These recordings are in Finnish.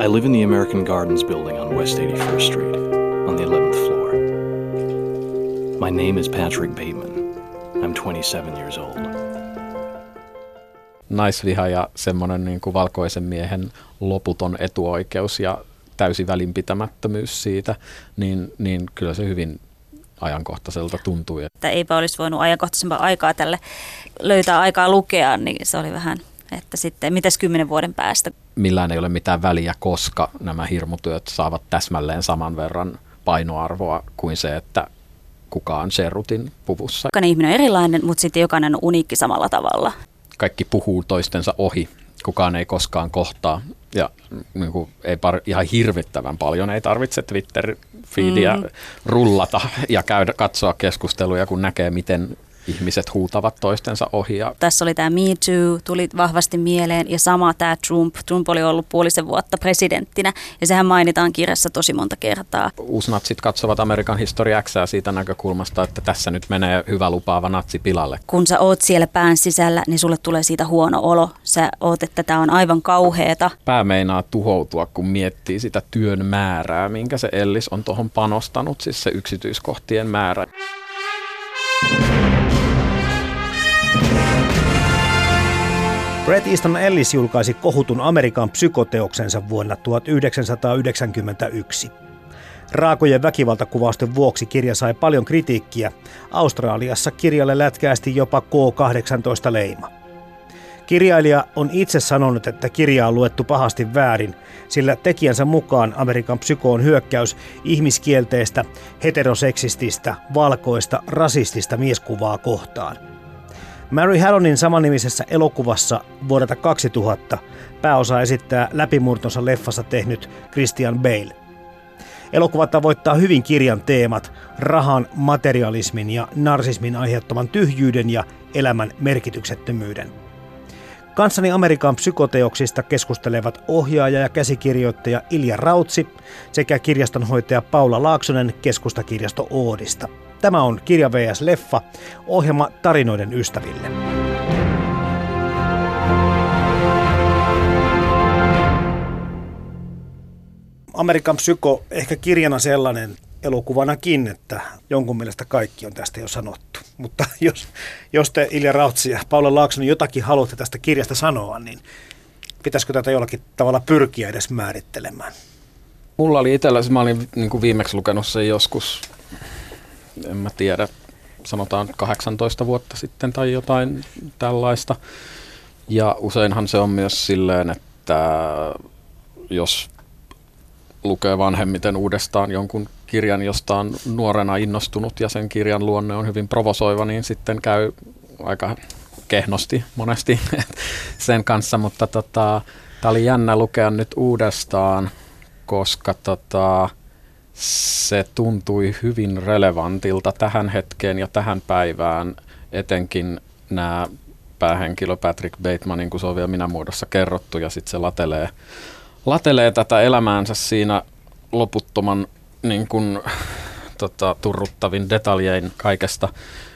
I live in the American Gardens building on West 81st Street, on the 11th floor. My name is Patrick Bateman. I'm 27 years old. naisviha ja semmoinen niin kuin valkoisen miehen loputon etuoikeus ja täysi välinpitämättömyys siitä, niin, niin kyllä se hyvin ajankohtaiselta tuntui. Että eipä olisi voinut ajankohtaisempaa aikaa tälle löytää aikaa lukea, niin se oli vähän, että sitten mitäs kymmenen vuoden päästä. Millään ei ole mitään väliä, koska nämä hirmutyöt saavat täsmälleen saman verran painoarvoa kuin se, että kuka on Sherrutin puvussa. Jokainen ihminen on erilainen, mutta sitten jokainen on uniikki samalla tavalla. Kaikki puhuu toistensa ohi, kukaan ei koskaan kohtaa ja niin kuin, ei par, ihan hirvittävän paljon ei tarvitse Twitter-feediä mm. rullata ja käydä katsoa keskusteluja, kun näkee, miten ihmiset huutavat toistensa ohi. Ja Tässä oli tämä Me Too, tuli vahvasti mieleen ja sama tämä Trump. Trump oli ollut puolisen vuotta presidenttinä ja sehän mainitaan kirjassa tosi monta kertaa. uusnatsit katsovat Amerikan historia X siitä näkökulmasta, että tässä nyt menee hyvä lupaava natsi pilalle. Kun sä oot siellä pään sisällä, niin sulle tulee siitä huono olo. Sä oot, että tämä on aivan kauheeta. Pää meinaa tuhoutua, kun miettii sitä työn määrää, minkä se Ellis on tuohon panostanut, siis se yksityiskohtien määrä. Bret Easton Ellis julkaisi kohutun Amerikan psykoteoksensa vuonna 1991. Raakojen väkivaltakuvausten vuoksi kirja sai paljon kritiikkiä. Australiassa kirjalle lätkäästi jopa K18-leima. Kirjailija on itse sanonut, että kirja on luettu pahasti väärin, sillä tekijänsä mukaan Amerikan psyko on hyökkäys ihmiskielteistä, heteroseksististä, valkoista, rasistista mieskuvaa kohtaan. Mary Hallonin samannimisessä elokuvassa vuodelta 2000 pääosa esittää läpimurtonsa leffassa tehnyt Christian Bale. Elokuva tavoittaa hyvin kirjan teemat, rahan, materialismin ja narsismin aiheuttaman tyhjyyden ja elämän merkityksettömyyden. Kanssani Amerikan psykoteoksista keskustelevat ohjaaja ja käsikirjoittaja Ilja Rautsi sekä kirjastonhoitaja Paula Laaksonen keskustakirjasto Oodista. Tämä on Kirja vs. Leffa, ohjelma tarinoiden ystäville. Amerikan psyko ehkä kirjana sellainen elokuvanakin, että jonkun mielestä kaikki on tästä jo sanottu. Mutta jos, jos te Ilja Rautsi ja Paula Laaksonen jotakin haluatte tästä kirjasta sanoa, niin pitäisikö tätä jollakin tavalla pyrkiä edes määrittelemään? Mulla oli itsellä, mä olin niin kuin viimeksi lukenut sen joskus, en mä tiedä, sanotaan 18 vuotta sitten tai jotain tällaista. Ja useinhan se on myös silleen, että jos lukee vanhemmiten uudestaan jonkun kirjan, josta on nuorena innostunut ja sen kirjan luonne on hyvin provosoiva, niin sitten käy aika kehnosti monesti sen kanssa, mutta tota, tämä oli jännä lukea nyt uudestaan, koska tota, se tuntui hyvin relevantilta tähän hetkeen ja tähän päivään, etenkin nämä päähenkilö Patrick Batemanin, kun se on vielä minä muodossa kerrottu ja sitten se latelee, latelee tätä elämäänsä siinä loputtoman niin kuin, tota, turruttavin detaljein kaikesta,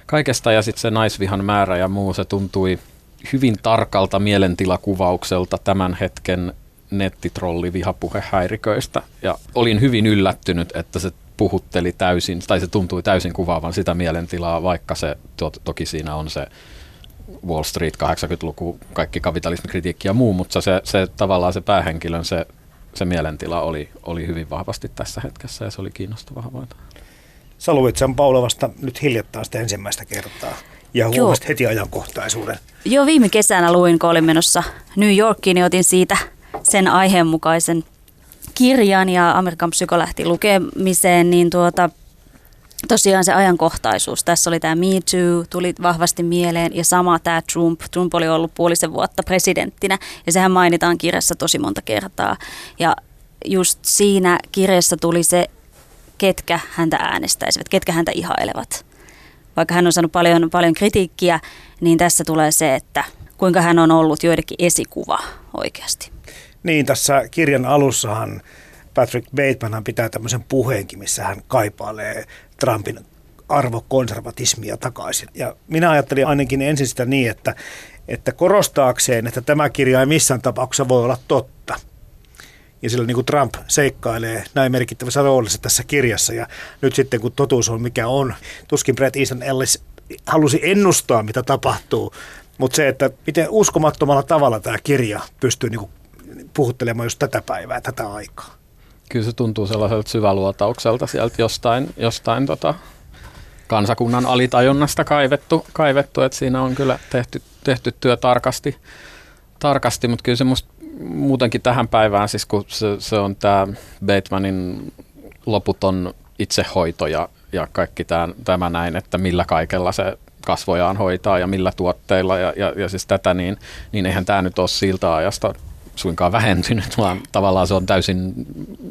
kaikesta ja sitten se naisvihan määrä ja muu, se tuntui hyvin tarkalta mielentilakuvaukselta tämän hetken nettitrolli vihapuhehäiriköistä ja olin hyvin yllättynyt, että se puhutteli täysin, tai se tuntui täysin kuvaavan sitä mielentilaa, vaikka se to, toki siinä on se Wall Street 80-luku, kaikki kapitalismikritiikki ja muu, mutta se, se tavallaan se päähenkilön se, se mielentila oli, oli hyvin vahvasti tässä hetkessä ja se oli kiinnostava havainto. Sä luit sen Paula vasta nyt hiljattain sitä ensimmäistä kertaa ja huomasit heti ajankohtaisuuden. Joo, viime kesänä luin, kun olin menossa New Yorkiin, niin otin siitä sen aiheen mukaisen kirjan ja Amerikan psyko lähti lukemiseen, niin tuota, tosiaan se ajankohtaisuus. Tässä oli tämä Me Too, tuli vahvasti mieleen ja sama tämä Trump. Trump oli ollut puolisen vuotta presidenttinä ja sehän mainitaan kirjassa tosi monta kertaa. Ja just siinä kirjassa tuli se, ketkä häntä äänestäisivät, ketkä häntä ihailevat. Vaikka hän on saanut paljon, paljon kritiikkiä, niin tässä tulee se, että kuinka hän on ollut joidenkin esikuva oikeasti. Niin, tässä kirjan alussahan Patrick Bateman pitää tämmöisen puheenkin, missä hän kaipailee Trumpin arvokonservatismia takaisin. Ja minä ajattelin ainakin ensin sitä niin, että, että korostaakseen, että tämä kirja ei missään tapauksessa voi olla totta. Ja sillä niin kuin Trump seikkailee näin merkittävässä roolissa tässä kirjassa. Ja nyt sitten kun totuus on mikä on, tuskin Brett Easton Ellis halusi ennustaa, mitä tapahtuu. Mutta se, että miten uskomattomalla tavalla tämä kirja pystyy niin kuin puhuttelemaan just tätä päivää, tätä aikaa. Kyllä se tuntuu sellaiselta syväluotaukselta sieltä jostain, jostain tota kansakunnan alitajunnasta kaivettu, kaivettu, että siinä on kyllä tehty, tehty työ tarkasti, tarkasti mutta kyllä se musta muutenkin tähän päivään, siis kun se, se on tämä Batemanin loputon itsehoito ja, ja kaikki tämän, tämä näin, että millä kaikella se kasvojaan hoitaa ja millä tuotteilla ja, ja, ja siis tätä, niin, niin eihän tämä nyt ole siltä ajasta suinkaan vähentynyt, vaan tavallaan se on täysin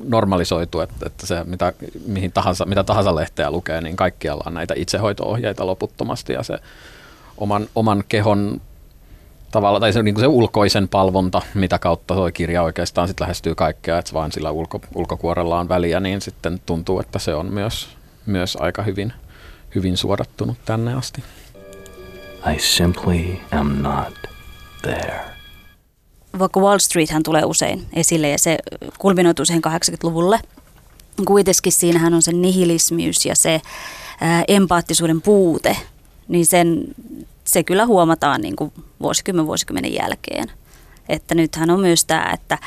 normalisoitu, että, että se mitä, mihin tahansa, mitä tahansa lehteä lukee, niin kaikkialla on näitä itsehoito-ohjeita loputtomasti ja se oman, oman kehon tavalla, tai se, niin se ulkoisen palvonta, mitä kautta tuo kirja oikeastaan sit lähestyy kaikkea, että vain sillä ulko, ulkokuorella on väliä, niin sitten tuntuu, että se on myös, myös aika hyvin, hyvin suodattunut tänne asti. I simply am not there. Vaikka Wall Street hän tulee usein esille ja se kulminoituu siihen 80-luvulle. Kuitenkin siinähän on se nihilismiys ja se empaattisuuden puute, niin sen, se kyllä huomataan niin kuin vuosikymmen vuosikymmenen jälkeen. Että nythän on myös tämä, että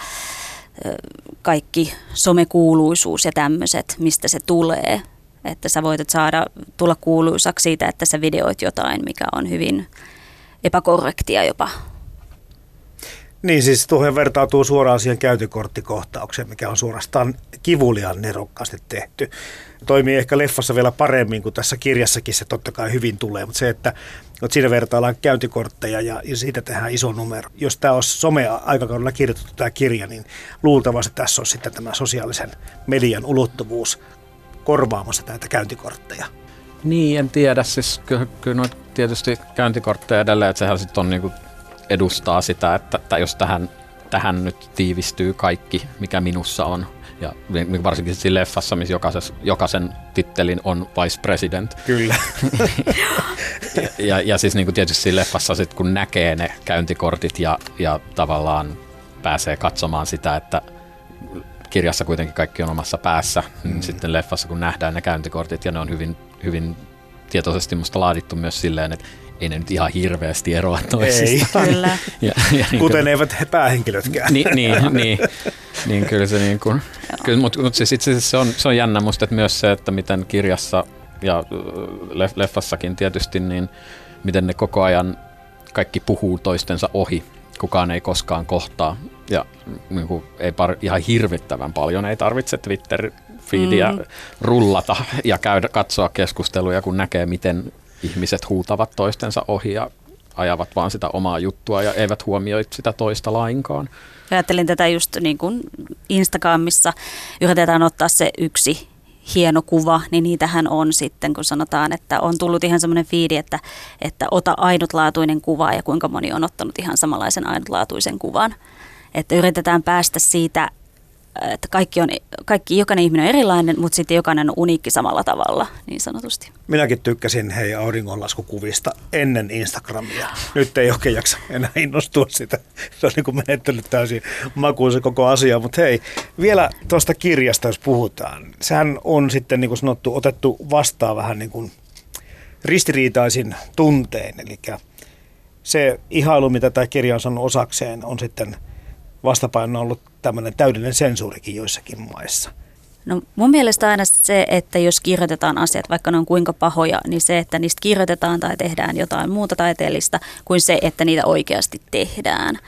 kaikki somekuuluisuus ja tämmöiset, mistä se tulee, että sä voit saada tulla kuuluisaksi siitä, että sä videoit jotain, mikä on hyvin epäkorrektia jopa. Niin siis tuohon vertautuu suoraan siihen käytökorttikohtaukseen, mikä on suorastaan kivuliaan nerokkaasti tehty. Toimii ehkä leffassa vielä paremmin kuin tässä kirjassakin se totta kai hyvin tulee, mutta se, että, että siinä vertaillaan käyntikortteja ja, siitä tehdään iso numero. Jos tämä olisi some-aikakaudella kirjoitettu tämä kirja, niin luultavasti tässä on sitten tämä sosiaalisen median ulottuvuus korvaamassa näitä käyntikortteja. Niin, en tiedä. Siis kyllä, kyllä tietysti käyntikortteja edelleen, että sehän sitten on niinku edustaa sitä, että, että jos tähän, tähän nyt tiivistyy kaikki, mikä minussa on, ja varsinkin siinä leffassa, missä jokaisen, jokaisen tittelin on vice president. Kyllä. ja, ja, ja siis niin kuin tietysti siinä leffassa sit, kun näkee ne käyntikortit ja, ja tavallaan pääsee katsomaan sitä, että kirjassa kuitenkin kaikki on omassa päässä, niin mm. sitten leffassa kun nähdään ne käyntikortit ja ne on hyvin, hyvin tietoisesti musta laadittu myös silleen, että ei ne nyt ihan hirveästi eroa toisistaan. Ei. Kyllä. Ja, ja niin Kuten kuin, eivät he päähenkilötkään. Niin, niin, niin, niin kyllä se niin kuin, kyllä, mutta, mutta siis itse asiassa se on, se on jännä musta, että myös se, että miten kirjassa ja leffassakin tietysti, niin miten ne koko ajan kaikki puhuu toistensa ohi. Kukaan ei koskaan kohtaa ja niin kuin, ei par, ihan hirvittävän paljon ei tarvitse Twitter feedia mm. rullata ja käydä katsoa keskusteluja, kun näkee, miten ihmiset huutavat toistensa ohi ja ajavat vaan sitä omaa juttua ja eivät huomioi sitä toista lainkaan. Ajattelin tätä just niin kuin Instagramissa, yritetään ottaa se yksi hieno kuva, niin niitähän on sitten, kun sanotaan, että on tullut ihan semmoinen fiidi, että, että ota ainutlaatuinen kuva ja kuinka moni on ottanut ihan samanlaisen ainutlaatuisen kuvan. Että yritetään päästä siitä että kaikki on, kaikki, jokainen ihminen on erilainen, mutta sitten jokainen on uniikki samalla tavalla, niin sanotusti. Minäkin tykkäsin hei auringonlaskukuvista ennen Instagramia. Nyt ei oikein jaksa enää innostua sitä. Se on niin kuin menettänyt täysin makuun se koko asia. Mutta hei, vielä tuosta kirjasta, jos puhutaan. Sehän on sitten niin kuin sanottu, otettu vastaan vähän niin kuin ristiriitaisin tuntein. Eli se ihailu, mitä tämä kirja on osakseen, on sitten vastapaino ollut tämmöinen täydellinen sensuurikin joissakin maissa. No mun mielestä aina se, että jos kirjoitetaan asiat, vaikka ne on kuinka pahoja, niin se, että niistä kirjoitetaan tai tehdään jotain muuta taiteellista, kuin se, että niitä oikeasti tehdään.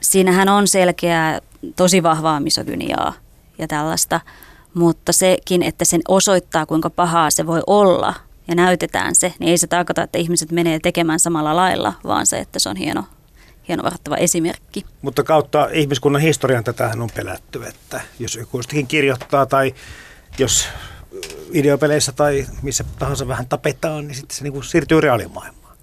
Siinähän on selkeää, tosi vahvaa misogyniaa ja tällaista, mutta sekin, että sen osoittaa, kuinka pahaa se voi olla ja näytetään se, niin ei se tarkoita, että ihmiset menee tekemään samalla lailla, vaan se, että se on hieno, hieno varattava esimerkki. Mutta kautta ihmiskunnan historian tätähän on pelätty, että jos joku jostakin kirjoittaa tai jos videopeleissä tai missä tahansa vähän tapetaan, niin sitten se niin kuin siirtyy reaalimaailmaan.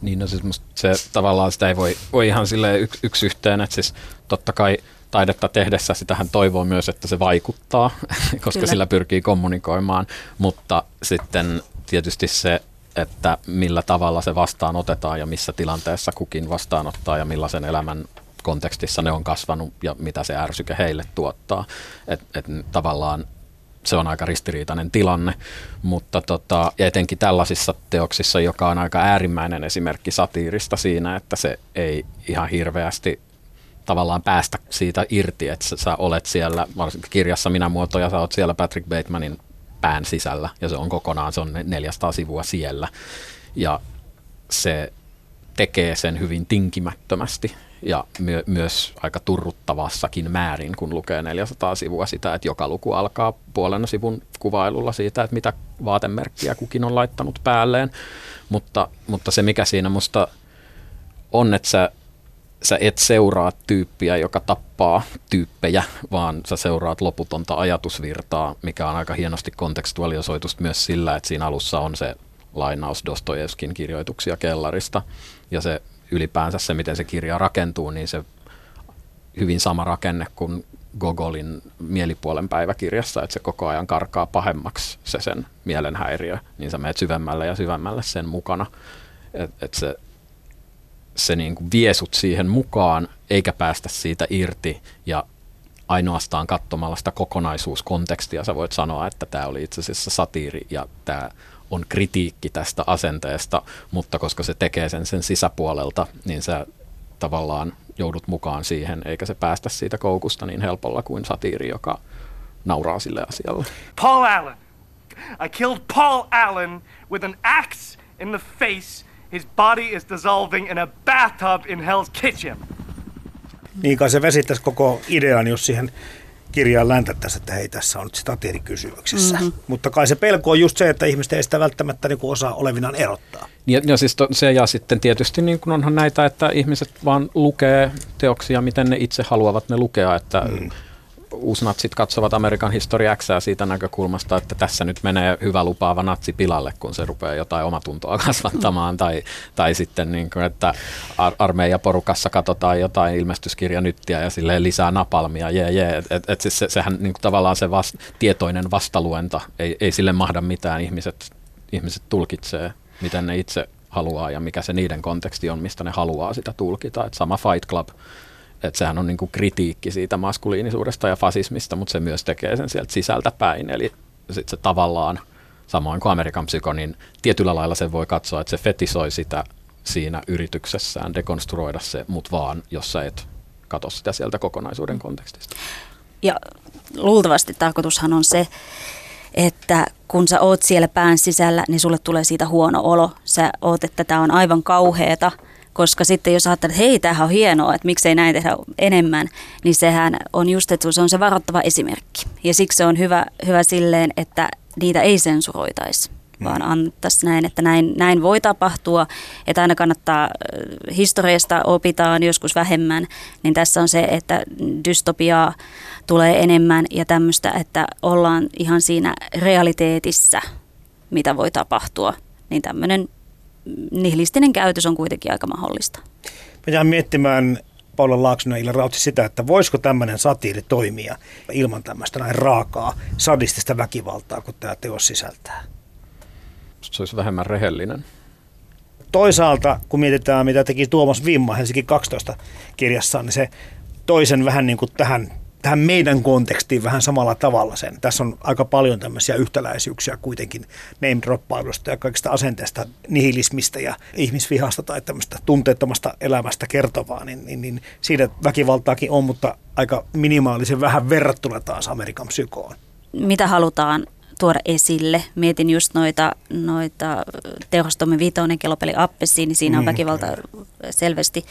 Niin, no siis se tavallaan sitä ei voi, voi ihan sille yksi, yksi yhteen, että siis totta kai taidetta tehdessä sitähän toivoo myös, että se vaikuttaa, koska Kyllä. sillä pyrkii kommunikoimaan, mutta sitten tietysti se, että millä tavalla se vastaanotetaan ja missä tilanteessa kukin vastaanottaa ja millaisen elämän kontekstissa ne on kasvanut ja mitä se ärsyke heille tuottaa. Et, et tavallaan se on aika ristiriitainen tilanne, mutta tota, ja etenkin tällaisissa teoksissa, joka on aika äärimmäinen esimerkki satiirista siinä, että se ei ihan hirveästi tavallaan päästä siitä irti, että sä olet siellä, varsinkin kirjassa Minä muoto ja sä oot siellä Patrick Batemanin pään sisällä ja se on kokonaan, se on 400 sivua siellä ja se tekee sen hyvin tinkimättömästi ja my- myös aika turruttavassakin määrin, kun lukee 400 sivua sitä, että joka luku alkaa puolen sivun kuvailulla siitä, että mitä vaatemerkkiä kukin on laittanut päälleen. Mutta, mutta se, mikä siinä musta on, että sä, sä et seuraa tyyppiä, joka tappaa tyyppejä, vaan sä seuraat loputonta ajatusvirtaa, mikä on aika hienosti kontekstualisoitusta myös sillä, että siinä alussa on se lainaus Dostojevskin kirjoituksia kellarista ja se ylipäänsä se, miten se kirja rakentuu, niin se hyvin sama rakenne kuin Gogolin mielipuolen päiväkirjassa, että se koko ajan karkaa pahemmaksi se sen mielenhäiriö, niin sä menet syvemmälle ja syvemmälle sen mukana. Että et se, se niin kuin vie sut siihen mukaan, eikä päästä siitä irti ja ainoastaan katsomalla sitä kokonaisuuskontekstia sä voit sanoa, että tämä oli itse asiassa satiiri ja tämä on kritiikki tästä asenteesta, mutta koska se tekee sen sen sisäpuolelta, niin sä tavallaan joudut mukaan siihen, eikä se päästä siitä koukusta niin helpolla kuin satiiri, joka nauraa sille asialle. Paul Allen. I killed Paul Allen with an axe in the face. His body is dissolving in a bathtub in Hell's Kitchen. Niin kai se vesittäisi koko idean, jos siihen kirjaan läntättäisiin, että hei, tässä on nyt satiirikysymyksessä. Mm-hmm. Mutta kai se pelko on just se, että ihmiset ei sitä välttämättä niin osaa olevinaan erottaa. Ja, ja siis to, se ja sitten tietysti niin kuin onhan näitä, että ihmiset vaan lukee teoksia, miten ne itse haluavat ne lukea, että mm uusnatsit katsovat Amerikan historia siitä näkökulmasta, että tässä nyt menee hyvä lupaava natsi pilalle, kun se rupeaa jotain omatuntoa kasvattamaan, tai, tai sitten niin kuin, että ar- armeijaporukassa katsotaan jotain ilmestyskirjanyttiä ja silleen lisää napalmia, jee, jee. Et, et siis se, sehän niin kuin tavallaan se vast, tietoinen vastaluenta, ei, ei sille mahda mitään, ihmiset, ihmiset tulkitsee, miten ne itse haluaa ja mikä se niiden konteksti on, mistä ne haluaa sitä tulkita. Et sama Fight Club että sehän on niin kuin kritiikki siitä maskuliinisuudesta ja fasismista, mutta se myös tekee sen sieltä sisältä päin. Eli sit se tavallaan, samoin kuin Amerikan psyko, niin tietyllä lailla se voi katsoa, että se fetisoi sitä siinä yrityksessään dekonstruoida se, mutta vaan, jos sä et katso sitä sieltä kokonaisuuden kontekstista. Ja luultavasti tarkoitushan on se, että kun sä oot siellä pään sisällä, niin sulle tulee siitä huono olo. Sä oot, että tämä on aivan kauheeta – koska sitten jos ajattelet, että hei, tämähän on hienoa, että miksei näin tehdä enemmän, niin sehän on just, että se on se varoittava esimerkki. Ja siksi se on hyvä, hyvä silleen, että niitä ei sensuroitaisi vaan mm. annettaisiin näin, että näin, näin voi tapahtua, että aina kannattaa, historiasta opitaan joskus vähemmän, niin tässä on se, että dystopiaa tulee enemmän ja tämmöistä, että ollaan ihan siinä realiteetissa, mitä voi tapahtua, niin tämmöinen nihilistinen käytös on kuitenkin aika mahdollista. Mä jään miettimään Paula Laaksonen ja Rautsi sitä, että voisiko tämmöinen satiiri toimia ilman tämmöistä näin raakaa sadistista väkivaltaa, kun tämä teos sisältää. Se olisi vähemmän rehellinen. Toisaalta, kun mietitään, mitä teki Tuomas Vimma Helsinki 12 kirjassaan, niin se toisen vähän niin kuin tähän tähän meidän kontekstiin vähän samalla tavalla sen. Tässä on aika paljon tämmöisiä yhtäläisyyksiä kuitenkin name droppailusta ja kaikista asenteesta, nihilismistä ja ihmisvihasta tai tämmöistä tunteettomasta elämästä kertovaa, niin, niin, niin siitä väkivaltaakin on, mutta aika minimaalisen vähän verrattuna taas Amerikan psykoon. Mitä halutaan tuoda esille. Mietin just noita, noita vitoinen kellopeli Appessiin, niin siinä on väkivalta selvästi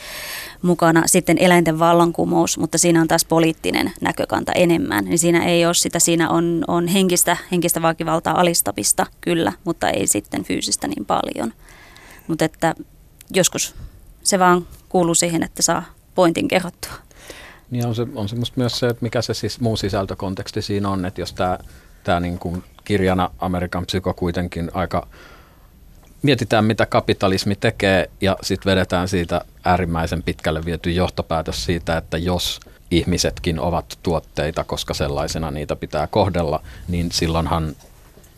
mukana. Sitten eläinten vallankumous, mutta siinä on taas poliittinen näkökanta enemmän. Niin siinä ei ole sitä, siinä on, on henkistä, henkistä väkivaltaa alistavista kyllä, mutta ei sitten fyysistä niin paljon. Mutta että joskus se vaan kuuluu siihen, että saa pointin kerrottua. Niin on, se, on semmoista myös se, että mikä se siis muu sisältökonteksti siinä on, että jos tämä tää niin kuin kirjana Amerikan psyko kuitenkin aika mietitään, mitä kapitalismi tekee ja sitten vedetään siitä äärimmäisen pitkälle viety johtopäätös siitä, että jos ihmisetkin ovat tuotteita, koska sellaisena niitä pitää kohdella, niin silloinhan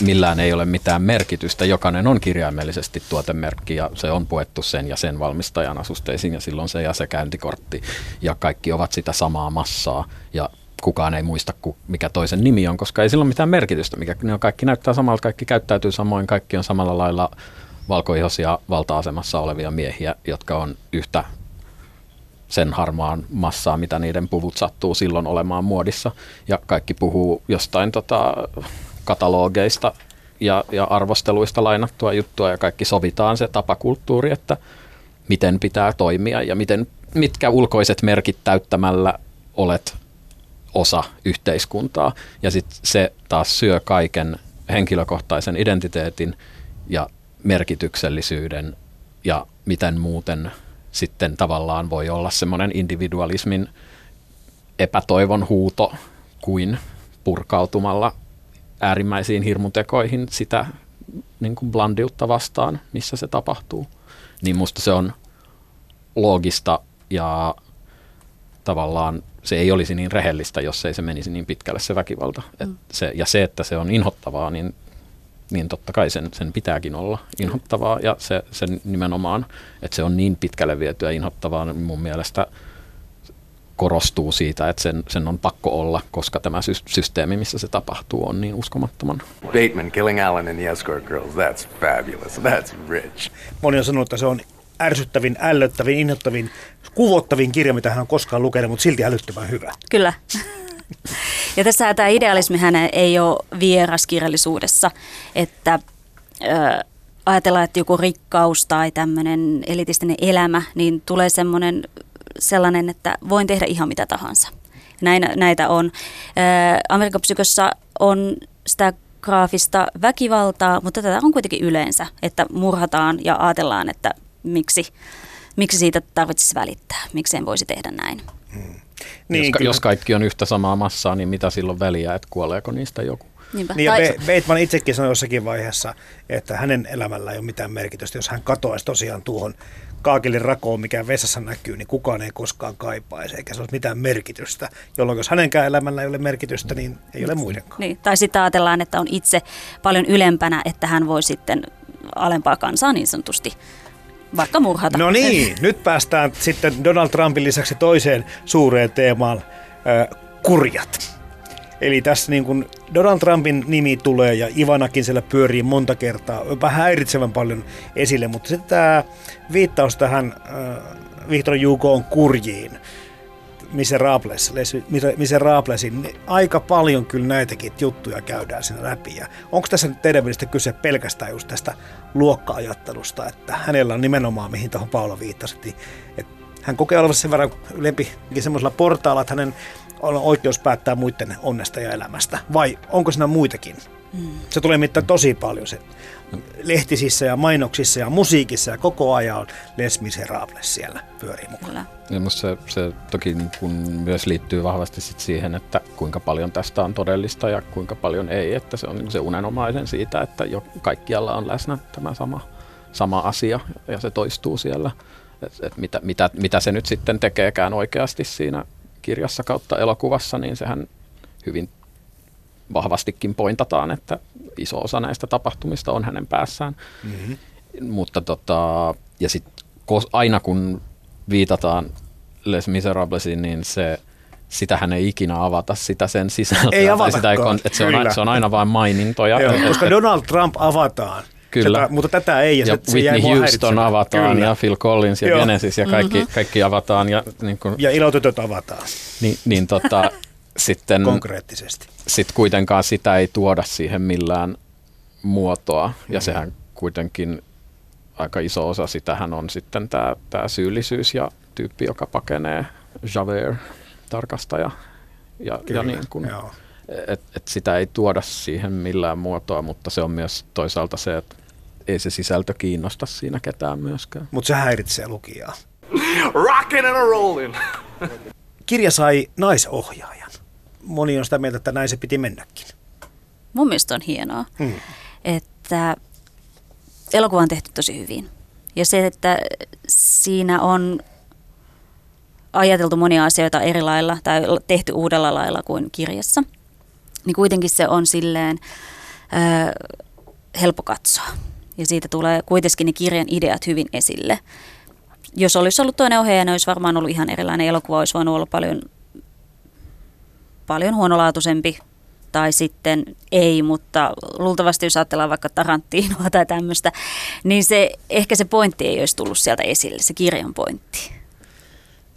millään ei ole mitään merkitystä. Jokainen on kirjaimellisesti tuotemerkki ja se on puettu sen ja sen valmistajan asusteisiin ja silloin se ja se käyntikortti ja kaikki ovat sitä samaa massaa ja kukaan ei muista, mikä toisen nimi on, koska ei sillä ole mitään merkitystä. Mikä, ne on kaikki näyttää samalta, kaikki käyttäytyy samoin, kaikki on samalla lailla valkoihosia valta-asemassa olevia miehiä, jotka on yhtä sen harmaan massaa, mitä niiden puvut sattuu silloin olemaan muodissa. Ja kaikki puhuu jostain tota, katalogeista ja, ja arvosteluista lainattua juttua ja kaikki sovitaan se tapakulttuuri, että miten pitää toimia ja miten, mitkä ulkoiset merkit täyttämällä olet osa yhteiskuntaa. Ja sitten se taas syö kaiken henkilökohtaisen identiteetin ja merkityksellisyyden ja miten muuten sitten tavallaan voi olla semmoinen individualismin epätoivon huuto kuin purkautumalla äärimmäisiin hirmutekoihin sitä niin kuin blandiutta vastaan, missä se tapahtuu. Niin musta se on loogista ja tavallaan se ei olisi niin rehellistä, jos ei se menisi niin pitkälle se väkivalta. Et mm. se, ja se, että se on inhottavaa, niin, niin totta kai sen, sen pitääkin olla inhottavaa. Ja se, se nimenomaan, että se on niin pitkälle vietyä inhottavaa, niin mun mielestä – korostuu siitä, että sen, sen on pakko olla, koska tämä systeemi, missä se tapahtuu, on niin uskomattoman. Bateman killing Alan and the escort girls, that's fabulous, that's rich. Moni on sanonut, että se on ärsyttävin, ällöttävin, innoittavin, kuvottavin kirja, mitä hän on koskaan lukenut, mutta silti älyttömän hyvä. Kyllä. Ja tässä tämä idealismihän ei ole vieras kirjallisuudessa, että ö, ajatellaan, että joku rikkaus tai tämmöinen elitistinen elämä, niin tulee semmoinen sellainen, että voin tehdä ihan mitä tahansa. Näin, näitä on. Amerikan psykossa on sitä graafista väkivaltaa, mutta tätä on kuitenkin yleensä, että murhataan ja ajatellaan, että miksi, miksi siitä tarvitsisi välittää, miksi en voisi tehdä näin. Hmm. Niin, jos, jos kaikki on yhtä samaa massaa, niin mitä silloin väliä, että kuoleeko niistä joku? Niinpä. Niin ja Bateman itsekin sanoi jossakin vaiheessa, että hänen elämällä ei ole mitään merkitystä, jos hän katoaisi tosiaan tuohon kaakelin rakoon, mikä vessassa näkyy, niin kukaan ei koskaan kaipaisi, eikä se olisi mitään merkitystä. Jolloin jos hänenkään elämällä ei ole merkitystä, niin ei ole muidenkaan. Niin, tai sitten ajatellaan, että on itse paljon ylempänä, että hän voi sitten alempaa kansaa niin sanotusti vaikka murhata. No niin, nyt päästään sitten Donald Trumpin lisäksi toiseen suureen teemaan, äh, kurjat. Eli tässä niin kuin Donald Trumpin nimi tulee ja Ivanakin siellä pyörii monta kertaa, jopa häiritsevän paljon esille, mutta sitten tämä viittaus tähän äh, Victor Hugoon kurjiin, Miserables, Miserablesin, niin aika paljon kyllä näitäkin juttuja käydään siinä läpi. Ja onko tässä nyt teidän mielestä kyse pelkästään just tästä luokka-ajattelusta, että hänellä on nimenomaan, mihin tuohon Paula viittasi, että hän kokee olevansa sen verran ylempi semmoisella portaalla, että hänen on oikeus päättää muiden onnesta ja elämästä? Vai onko siinä muitakin? Mm. Se tulee mitään tosi paljon se lehtisissä ja mainoksissa ja musiikissa ja koko ajan on Les Miserables siellä pyörii mukana. Ja musta se, se toki niin kun myös liittyy vahvasti sit siihen, että kuinka paljon tästä on todellista ja kuinka paljon ei. Että se on niin se unenomaisen siitä, että jo kaikkialla on läsnä tämä sama, sama asia ja se toistuu siellä. Et, et mitä, mitä, mitä se nyt sitten tekeekään oikeasti siinä kirjassa kautta elokuvassa, niin sehän hyvin vahvastikin pointataan, että iso osa näistä tapahtumista on hänen päässään. Mm-hmm. Mutta tota, ja sitten aina kun viitataan Les Miserablesiin, niin se, sitähän ei ikinä avata sitä sen sisältöä. Ei avata. Sitä ei, että se, on, se on aina vain mainintoja. Joo, koska Donald Trump avataan. Kyllä. Tätä, mutta tätä ei. Ja, ja se, Whitney se Houston avataan Kyllä. ja Phil Collins ja Joo. Genesis ja kaikki, mm-hmm. kaikki avataan. Ja, niin kun, ja ilotytöt avataan. Niin, niin tota, sitten, konkreettisesti. sitten kuitenkaan sitä ei tuoda siihen millään muotoa. Ja sehän kuitenkin aika iso osa sitähän on sitten tämä, tämä syyllisyys ja tyyppi, joka pakenee Javert tarkastaja. Ja, ja niin kuin, joo. et, et sitä ei tuoda siihen millään muotoa, mutta se on myös toisaalta se, että ei se sisältö kiinnosta siinä ketään myöskään. Mutta se häiritsee lukijaa. Rockin' and a rollin'. Kirja sai naisohjaajan. Moni on sitä mieltä, että näin se piti mennäkin. Mun mielestä on hienoa, Hmm. että elokuva on tehty tosi hyvin. Ja se, että siinä on ajateltu monia asioita eri lailla tai tehty uudella lailla kuin kirjassa, niin kuitenkin se on silleen ö, helppo katsoa. Ja siitä tulee kuitenkin ne kirjan ideat hyvin esille. Jos olisi ollut toinen ohjaaja, niin olisi varmaan ollut ihan erilainen elokuva, olisi voinut olla paljon, paljon huonolaatuisempi tai sitten ei, mutta luultavasti jos ajatellaan vaikka Tarantinoa tai tämmöistä, niin se, ehkä se pointti ei olisi tullut sieltä esille, se kirjan pointti.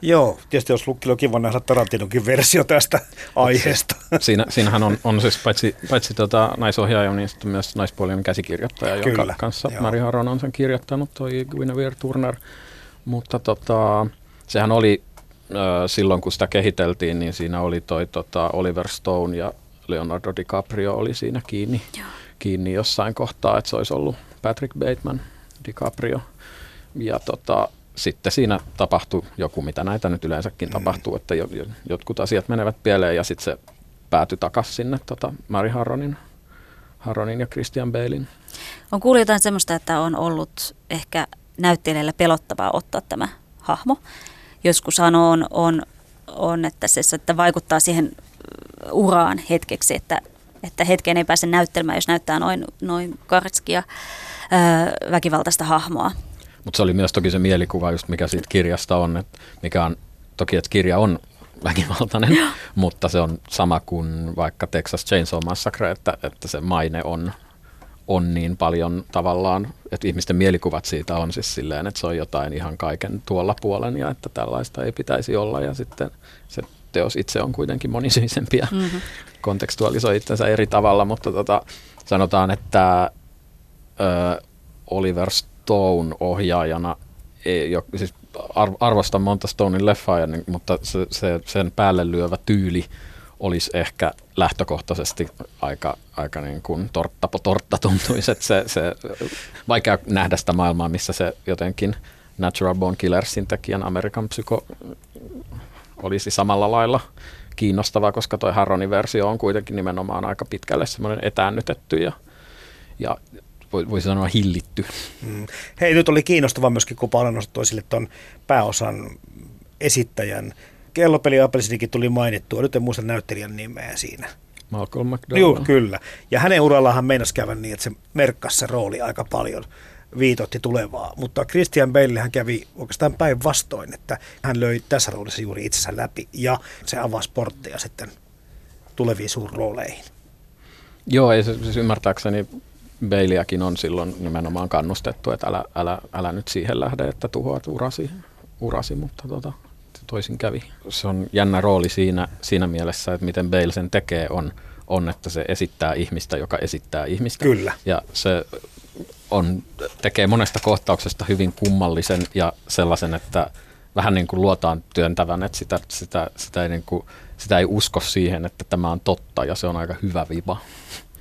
Joo, tietysti jos lukki on kiva nähdä Tarantinonkin versio tästä aiheesta. Siinä, siinähän on, on siis paitsi, paitsi tota naisohjaaja, niin sitten myös naispuolinen käsikirjoittaja, Kyllä, jonka kanssa joo. Mari Haron on sen kirjoittanut, toi Guinevere Turner. Mutta tota, sehän oli silloin, kun sitä kehiteltiin, niin siinä oli toi tota, Oliver Stone ja Leonardo DiCaprio oli siinä kiinni, kiinni jossain kohtaa, että se olisi ollut Patrick Bateman, DiCaprio. Ja tota, sitten siinä tapahtui joku, mitä näitä nyt yleensäkin mm. tapahtuu, että jo, jo, jotkut asiat menevät pieleen ja sitten se päätyi takaisin sinne tota Mary Harronin, Harronin ja Christian Balein. On kuullut jotain semmoista, että on ollut ehkä näyttelijälle pelottavaa ottaa tämä hahmo. Joskushan on, on, on että se että vaikuttaa siihen uraan hetkeksi, että, että hetkeen ei pääse näyttelemään, jos näyttää noin, noin karskia ää, väkivaltaista hahmoa. Mutta se oli myös toki se mielikuva, just mikä siitä kirjasta on, että mikä on, toki että kirja on väkivaltainen, mutta se on sama kuin vaikka Texas Chainsaw Massacre, että, että se maine on, on niin paljon tavallaan, että ihmisten mielikuvat siitä on siis silleen, että se on jotain ihan kaiken tuolla puolen ja että tällaista ei pitäisi olla ja sitten se teos itse on kuitenkin monisyisempi ja mm-hmm. kontekstualisoi itsensä eri tavalla, mutta tota, sanotaan, että ö, Oliver Stone ohjaajana, ei, jo, siis ar- arvostan monta Stonein leffaa, ja, niin- mutta se, se, sen päälle lyövä tyyli olisi ehkä lähtökohtaisesti aika, aika niin kuin tortta tortta tuntuisi, että se, se, vaikea nähdä sitä maailmaa, missä se jotenkin Natural Born Killersin tekijän Amerikan Psycho olisi samalla lailla kiinnostava, koska toi Harronin versio on kuitenkin nimenomaan aika pitkälle semmoinen etäännytetty ja, ja voi, voi sanoa hillitty. Mm. Hei, nyt oli kiinnostavaa myöskin, kun paljon nostoi sille tuon pääosan esittäjän. Kellopeli Appelsinikin tuli mainittua, nyt en muista näyttelijän nimeä siinä. Malcolm McDowell. Joo, kyllä. Ja hänen urallaan meinasi käydä niin, että se merkkasi se rooli aika paljon viitotti tulevaa. Mutta Christian Bale hän kävi oikeastaan päinvastoin, että hän löi tässä roolissa juuri itsensä läpi ja se avasi portteja sitten tuleviin suurrooleihin. Joo, ei se, siis ymmärtääkseni Baileyakin on silloin nimenomaan kannustettu, että älä, älä, älä nyt siihen lähde, että tuhoat urasi, urasi mutta tota, toisin kävi. Se on jännä rooli siinä, siinä mielessä, että miten Bale sen tekee on, on, että se esittää ihmistä, joka esittää ihmistä. Kyllä. Ja se on, tekee monesta kohtauksesta hyvin kummallisen ja sellaisen, että vähän niin kuin luotaan työntävän, että sitä, sitä, sitä, ei niin kuin, sitä ei usko siihen, että tämä on totta ja se on aika hyvä viba.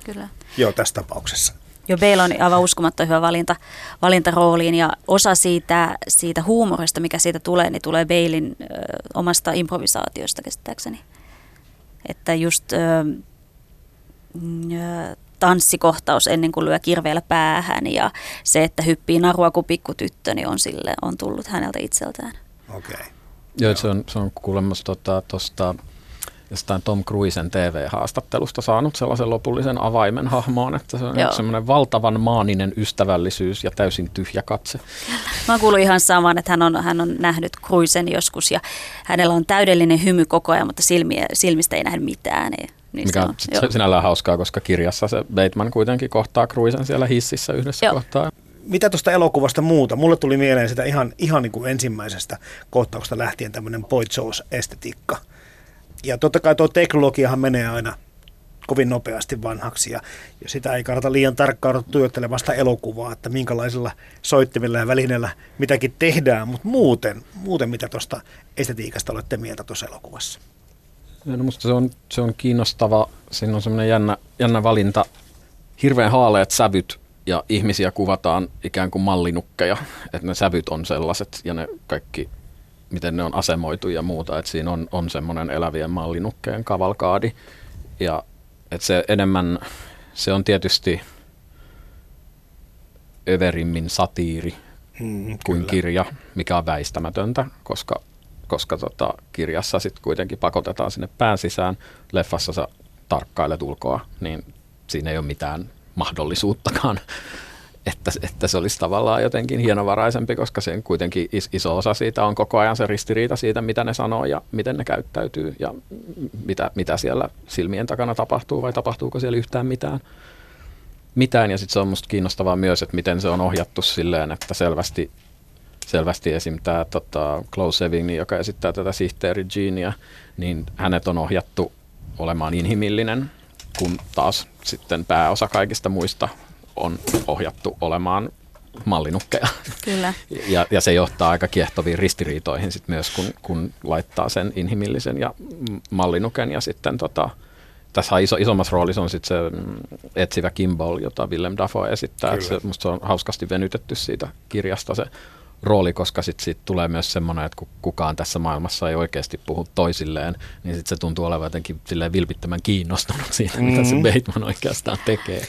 Kyllä. Joo, tässä tapauksessa. Jo Bale on aivan uskomattoman hyvä valinta, valinta rooliin ja osa siitä, siitä huumorista, mikä siitä tulee, niin tulee Balein ö, omasta improvisaatiosta käsittääkseni. Että just ö, mm, ö, tanssikohtaus ennen kuin lyö kirveellä päähän ja se, että hyppii narua kuin pikkutyttö, niin on, sille, on tullut häneltä itseltään. Okei. Okay. Joo, se on, se on kuulemma tuosta tota, jostain Tom Cruisen TV-haastattelusta saanut sellaisen lopullisen avaimen hahmoon, että se on Joo. semmoinen valtavan maaninen ystävällisyys ja täysin tyhjä katse. Mä oon kuullut ihan saman, että hän on, hän on nähnyt Cruisen joskus ja hänellä on täydellinen hymy koko ajan, mutta silmiä, silmistä ei nähdä mitään. Niin, niin Mikä se on joo. sinällään hauskaa, koska kirjassa se Bateman kuitenkin kohtaa Cruisen siellä hississä yhdessä Joo. kohtaa. Mitä tuosta elokuvasta muuta? Mulle tuli mieleen sitä ihan, ihan niin kuin ensimmäisestä kohtauksesta lähtien tämmöinen Boy Joes-estetiikka. Ja totta kai tuo teknologiahan menee aina kovin nopeasti vanhaksi ja, ja sitä ei kannata liian tarkkaan tuijottelemaan vasta elokuvaa, että minkälaisilla soittimilla ja välineillä mitäkin tehdään, mutta muuten, muuten mitä tuosta estetiikasta olette mieltä tuossa elokuvassa? No musta se on, se on kiinnostava, siinä on semmoinen jännä, jännä valinta, hirveän haaleat sävyt ja ihmisiä kuvataan ikään kuin mallinukkeja, että ne sävyt on sellaiset ja ne kaikki, miten ne on asemoitu ja muuta, että siinä on, on semmoinen elävien mallinukkeen kavalkaadi. Ja että se enemmän, se on tietysti överimmin satiiri Hmm, kuin kirja, mikä on väistämätöntä, koska, koska tota, kirjassa sitten kuitenkin pakotetaan sinne pään sisään. Leffassa sä tarkkailet ulkoa, niin siinä ei ole mitään mahdollisuuttakaan, että, että se olisi tavallaan jotenkin hienovaraisempi, koska sen kuitenkin is, iso osa siitä on koko ajan se ristiriita siitä, mitä ne sanoo ja miten ne käyttäytyy ja mitä, mitä siellä silmien takana tapahtuu vai tapahtuuko siellä yhtään mitään. Mitään ja sitten se on musta kiinnostavaa myös, että miten se on ohjattu silleen, että selvästi, selvästi esim. tämä tota, Close Sevigny, joka esittää tätä sihteeri Jeania, niin hänet on ohjattu olemaan inhimillinen, kun taas sitten pääosa kaikista muista on ohjattu olemaan mallinukkeja. Kyllä. Ja, ja se johtaa aika kiehtoviin ristiriitoihin sit myös, kun, kun laittaa sen inhimillisen ja mallinuken. Ja sitten tota, tässä iso, isommassa roolissa on sitten se mm, etsivä Kimball, jota Willem Dafoe esittää. Se, musta se on hauskasti venytetty siitä kirjasta se rooli, koska sitten siitä tulee myös semmoinen, että kun kukaan tässä maailmassa ei oikeasti puhu toisilleen, niin sitten se tuntuu olevan jotenkin silleen vilpittömän kiinnostunut siitä, mm-hmm. mitä se Bateman oikeastaan tekee.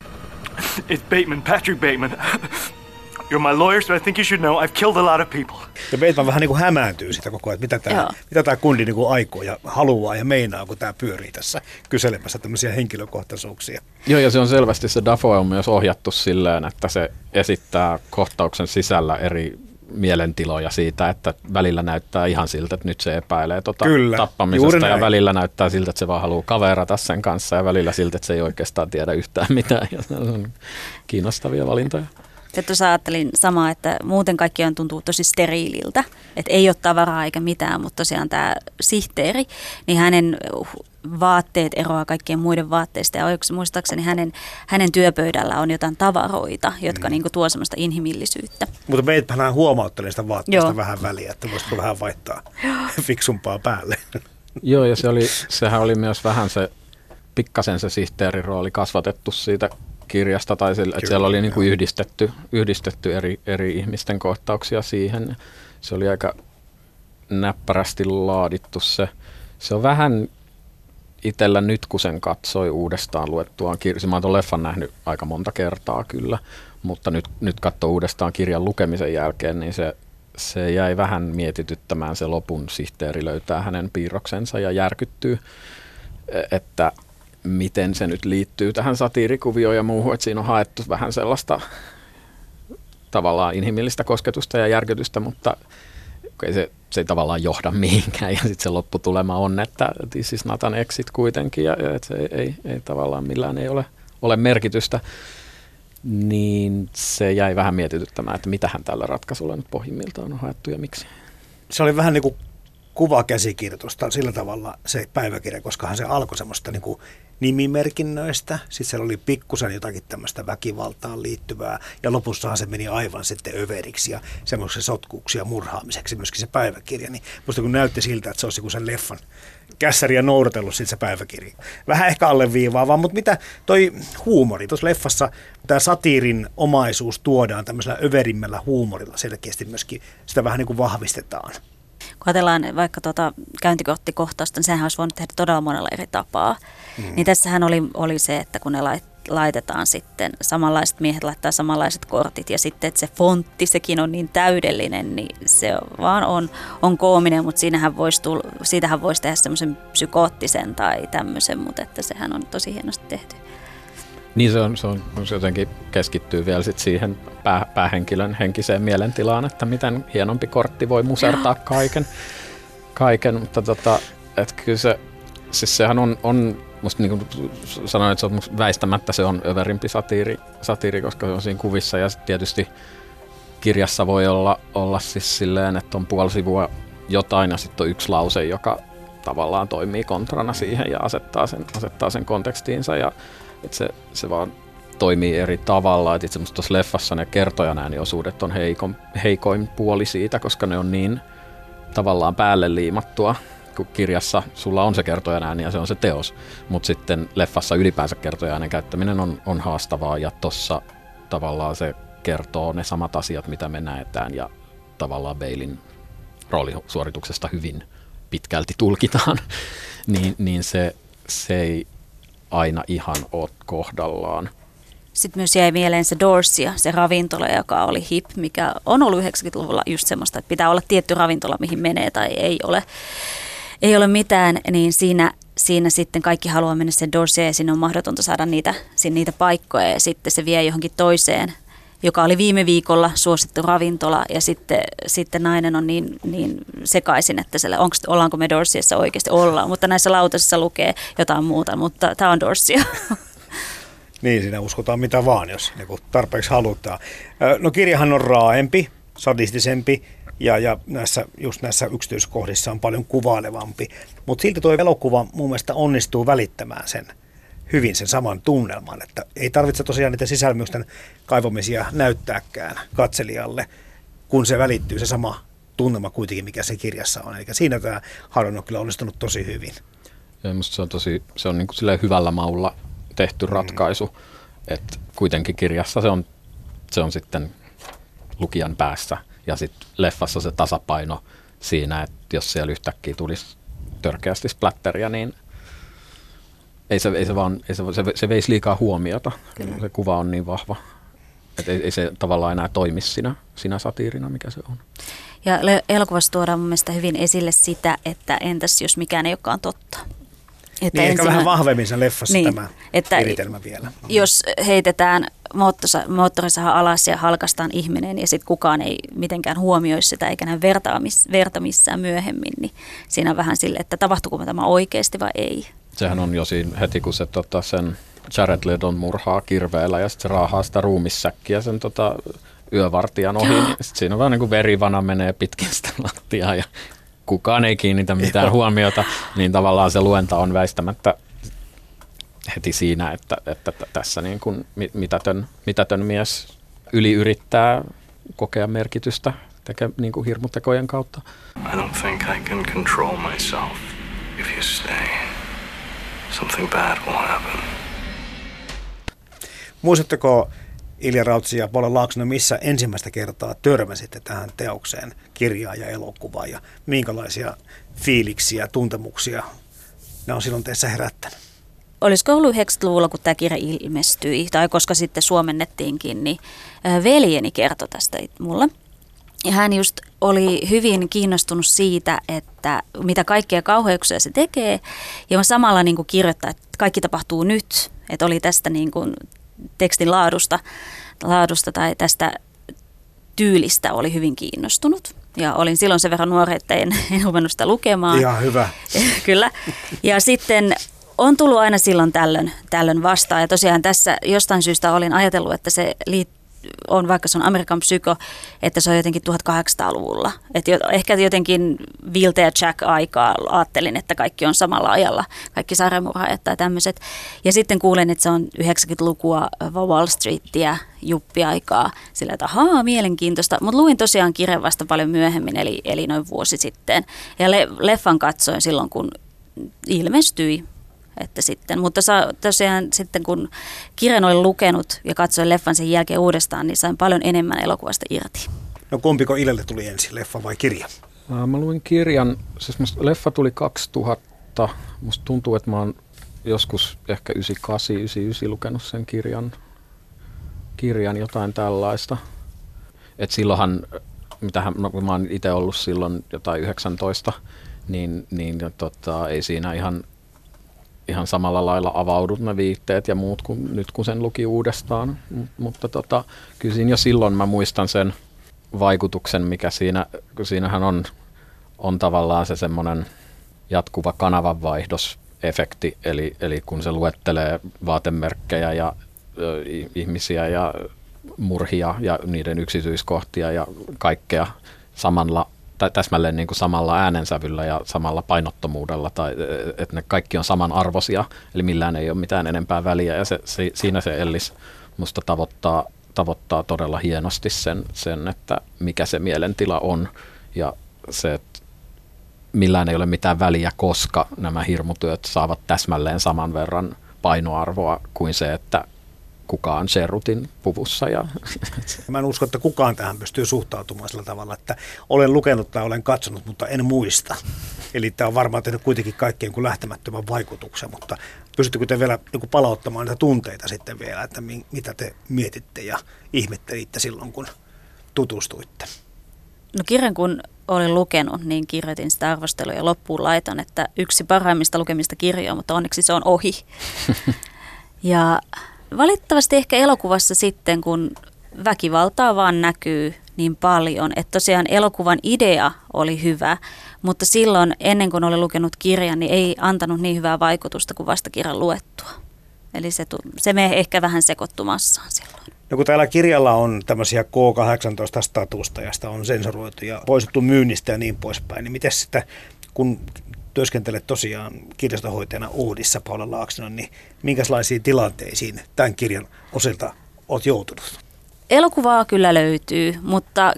It's Bateman, Patrick Bateman. You're my lawyer, so I think you should know I've killed a lot of people. Ja Bateman vähän niin kuin hämääntyy sitä koko ajan, että mitä tämä, Joo. mitä tämä kundi niin kuin aikoo ja haluaa ja meinaa, kun tämä pyörii tässä kyselemässä tämmöisiä henkilökohtaisuuksia. Joo, ja se on selvästi se Dafoe on myös ohjattu silleen, että se esittää kohtauksen sisällä eri mielentiloja siitä, että välillä näyttää ihan siltä, että nyt se epäilee tota Kyllä, tappamisesta ja välillä näyttää siltä, että se vaan haluaa kaverata sen kanssa ja välillä siltä, että se ei oikeastaan tiedä yhtään mitään ja se on kiinnostavia valintoja. Ja tuossa ajattelin samaa, että muuten kaikki on tuntuu tosi steriililtä, että ei ole tavaraa eikä mitään, mutta tosiaan tämä sihteeri, niin hänen vaatteet eroaa kaikkien muiden vaatteista ja oikeus muistaakseni hänen, hänen työpöydällä on jotain tavaroita, jotka mm. niinku tuo semmoista inhimillisyyttä. Mutta Bateman huomauttelee sitä vaatteesta Joo. vähän väliä, että voisiko vähän vaihtaa fiksumpaa päälle. Joo, ja se oli, sehän oli myös vähän se, pikkasen se sihteerin rooli kasvatettu siitä kirjasta, tai sille, että siellä oli niin kuin yhdistetty, yhdistetty eri, eri ihmisten kohtauksia siihen. Se oli aika näppärästi laadittu se. Se on vähän itsellä nyt, kun sen katsoi uudestaan luettuaan kirjan. Mä oon tuon leffan nähnyt aika monta kertaa kyllä, mutta nyt, nyt katso uudestaan kirjan lukemisen jälkeen, niin se, se jäi vähän mietityttämään se lopun sihteeri löytää hänen piirroksensa ja järkyttyy, että miten se nyt liittyy tähän satiirikuvioon ja muuhun, että siinä on haettu vähän sellaista tavallaan inhimillistä kosketusta ja järkytystä, mutta ei se, se ei tavallaan johda mihinkään ja sitten se lopputulema on, että this is not an exit kuitenkin ja, että se ei, ei, ei tavallaan millään ei ole, ole merkitystä, niin se jäi vähän mietityttämään, että mitähän tällä ratkaisulla nyt pohjimmiltaan on haettu ja miksi. Se oli vähän niin kuin kuvakäsikirjoitusta sillä tavalla se päiväkirja, koskahan se alkoi semmoista niin kuin nimimerkinnöistä, sitten siellä oli pikkusen jotakin tämmöistä väkivaltaan liittyvää, ja lopussahan se meni aivan sitten överiksi ja semmoiseksi sotkuuksi ja murhaamiseksi myöskin se päiväkirja, niin musta kun näytti siltä, että se olisi kuin sen leffan kässäriä noudatellut sitten se päiväkirja. Vähän ehkä alleviivaavaa, mutta mitä toi huumori, tuossa leffassa tämä satiirin omaisuus tuodaan tämmöisellä överimmällä huumorilla selkeästi myöskin, sitä vähän niin kuin vahvistetaan. Kun ajatellaan vaikka tuota käyntikorttikohtausta, niin sehän olisi voinut tehdä todella monella eri tapaa. Mm. Niin tässähän oli, oli se, että kun ne lait, laitetaan sitten, samanlaiset miehet laittaa samanlaiset kortit ja sitten, että se fontti, sekin on niin täydellinen, niin se vaan on, on koominen, mutta siinähän voisi tulla, siitähän voisi tehdä semmoisen psykoottisen tai tämmöisen, mutta että sehän on tosi hienosti tehty. Niin se on, se on se jotenkin keskittyy vielä sit siihen pää, päähenkilön henkiseen mielentilaan, että miten hienompi kortti voi musertaa kaiken, kaiken. Mutta tota, että kyllä se, siis sehän on, on musta niin kuin sanoin, että se on väistämättä se on överimpi satiiri, satiiri, koska se on siinä kuvissa. Ja tietysti kirjassa voi olla, olla siis silleen, että on puoli sivua jotain ja sitten on yksi lause, joka, tavallaan toimii kontrana siihen ja asettaa sen, asettaa sen kontekstiinsa. Ja että se, se vaan toimii eri tavalla. Että itse tuossa leffassa ne kertojan ääniosuudet on heikon, heikoin puoli siitä, koska ne on niin tavallaan päälle liimattua kun kirjassa sulla on se kertojan ääni ja se on se teos, mutta sitten leffassa ylipäänsä kertojan äänen käyttäminen on, on haastavaa ja tossa tavallaan se kertoo ne samat asiat, mitä me näetään ja tavallaan Beilin roolisuorituksesta hyvin pitkälti tulkitaan, niin, niin se, se ei aina ihan ole kohdallaan. Sitten myös jäi mieleen se Dorsia, se ravintola, joka oli hip, mikä on ollut 90-luvulla just semmoista, että pitää olla tietty ravintola, mihin menee tai ei ole ei ole mitään, niin siinä, siinä sitten kaikki haluaa mennä sen Dorsey ja sinne on mahdotonta saada niitä, niitä paikkoja ja sitten se vie johonkin toiseen joka oli viime viikolla suosittu ravintola ja sitten, sitten nainen on niin, niin sekaisin, että siellä, onko, ollaanko me Dorsiassa oikeasti ollaan, mutta näissä lautasissa lukee jotain muuta, mutta tämä on Dorsia. Niin, siinä uskotaan mitä vaan, jos niin tarpeeksi halutaan. No kirjahan on raaempi, sadistisempi ja, ja näissä, just näissä yksityiskohdissa on paljon kuvailevampi. Mutta silti tuo elokuva mun mielestä onnistuu välittämään sen hyvin sen saman tunnelman, että ei tarvitse tosiaan niitä sisälmysten kaivamisia näyttääkään katselijalle, kun se välittyy se sama tunnelma kuitenkin, mikä se kirjassa on. Eli siinä tämä Haron on kyllä onnistunut tosi hyvin. Ja se on tosi, se on niin kuin hyvällä maulla tehty mm. ratkaisu, mm. että kuitenkin kirjassa se on, se on sitten lukijan päässä ja sitten leffassa se tasapaino siinä, että jos siellä yhtäkkiä tulisi törkeästi splatteria, niin ei se, ei se vaan, ei se, se, se veisi liikaa huomiota. Kyllä. Se kuva on niin vahva, että ei, ei se tavallaan enää toimi sinä, sinä satiirina, mikä se on. Ja elokuvassa tuodaan mun mielestä hyvin esille sitä, että entäs jos mikään ei olekaan totta. Että niin, ehkä vähän vahvemmin se leffassa niin, tämä että eritelmä vielä. Jos heitetään moottorisaha alas ja halkastaan ihminen ja sitten kukaan ei mitenkään huomioi sitä eikä näe verta, verta missään myöhemmin, niin siinä on vähän sille, että tapahtuuko tämä oikeasti vai ei. Sehän on jo siinä heti, kun se tota, sen Jared Ledon murhaa kirveellä ja sitten se raahaa sitä ruumissäkkiä sen tota, yövartijan ohi. Niin sit siinä on vaan niin kuin verivana menee pitkin sitä lattiaa ja kukaan ei kiinnitä mitään huomiota, niin tavallaan se luenta on väistämättä heti siinä, että, että tässä niin kuin mitätön, mitätön mies yli yrittää kokea merkitystä teke, niin kuin hirmutekojen kautta. I don't think I can control myself if you stay. Something bad will happen. Muistatteko Ilja Rautsi ja Paula Laaksonen, missä ensimmäistä kertaa törmäsitte tähän teokseen, kirjaa ja elokuvaa ja minkälaisia fiiliksiä, tuntemuksia ne on silloin teissä herättänyt? Olisiko ollut 90-luvulla, kun tämä kirja ilmestyi, tai koska sitten suomennettiinkin, niin veljeni kertoi tästä mulle. Ja hän just oli hyvin kiinnostunut siitä, että mitä kaikkea kauheuksia se tekee. Ja samalla niin kuin kirjoittaa, että kaikki tapahtuu nyt. Että oli tästä niin kuin tekstin laadusta, laadusta tai tästä tyylistä oli hyvin kiinnostunut. Ja olin silloin sen verran nuori, että en, en ruvennut sitä lukemaan. Ihan hyvä. Kyllä. Ja sitten on tullut aina silloin tällöin, tällöin vastaan. Ja tosiaan tässä jostain syystä olin ajatellut, että se liittyy on, vaikka se on Amerikan psyko, että se on jotenkin 1800-luvulla. Että ehkä jotenkin Vilte ja Jack-aikaa ajattelin, että kaikki on samalla ajalla, kaikki sarjamurhaajat tai tämmöiset. Ja sitten kuulen, että se on 90-lukua Wall Streetia, juppiaikaa, sillä että ahaa, mielenkiintoista. Mutta luin tosiaan kirjan vasta paljon myöhemmin, eli, eli noin vuosi sitten. Ja le, leffan katsoin silloin, kun ilmestyi että sitten, mutta sa, tosiaan sitten kun kirjan olin lukenut ja katsoin leffan sen jälkeen uudestaan, niin sain paljon enemmän elokuvasta irti. No kumpiko Ilelle tuli ensin, leffa vai kirja? Mä luin kirjan, siis musta leffa tuli 2000. Musta tuntuu, että mä oon joskus ehkä 98, 99 lukenut sen kirjan, kirjan jotain tällaista. Et silloinhan, mitähän, no, mä oon itse ollut silloin jotain 19, niin, niin tota, ei siinä ihan ihan samalla lailla avaudut ne viitteet ja muut kuin nyt kun sen luki uudestaan. M- mutta tota, kyllä siinä jo silloin mä muistan sen vaikutuksen, mikä siinä, kun siinähän on, on tavallaan se semmoinen jatkuva kanavanvaihdosefekti, eli, eli kun se luettelee vaatemerkkejä ja ö, ihmisiä ja murhia ja niiden yksityiskohtia ja kaikkea samalla tai täsmälleen niin kuin samalla äänensävyllä ja samalla painottomuudella, tai että ne kaikki on samanarvoisia, eli millään ei ole mitään enempää väliä, ja se, se, siinä se Ellis musta tavoittaa, tavoittaa todella hienosti sen, sen, että mikä se mielentila on, ja se, että millään ei ole mitään väliä, koska nämä hirmutyöt saavat täsmälleen saman verran painoarvoa kuin se, että kukaan Serrutin puvussa. Ja... Mä en usko, että kukaan tähän pystyy suhtautumaan sillä tavalla, että olen lukenut tai olen katsonut, mutta en muista. Eli tämä on varmaan tehnyt kuitenkin kaikkien kuin lähtemättömän vaikutuksen, mutta pystyttekö te vielä niin palauttamaan niitä tunteita sitten vielä, että mitä te mietitte ja ihmettelitte silloin, kun tutustuitte? No kirjan kun olin lukenut, niin kirjoitin sitä arvostelua ja loppuun laitan, että yksi parhaimmista lukemista kirjoja, mutta onneksi se on ohi. ja valitettavasti ehkä elokuvassa sitten, kun väkivaltaa vaan näkyy niin paljon, että tosiaan elokuvan idea oli hyvä, mutta silloin ennen kuin olin lukenut kirjan, niin ei antanut niin hyvää vaikutusta kuin vasta kirjan luettua. Eli se, se menee ehkä vähän sekoittumassaan silloin. No kun täällä kirjalla on tämmöisiä K18-statusta ja sitä on sensuroitu ja poistettu myynnistä ja niin poispäin, niin miten sitä, kun työskentelet tosiaan kirjastohoitajana Uudissa Paula Laaksona, niin minkälaisiin tilanteisiin tämän kirjan osilta olet joutunut? Elokuvaa kyllä löytyy, mutta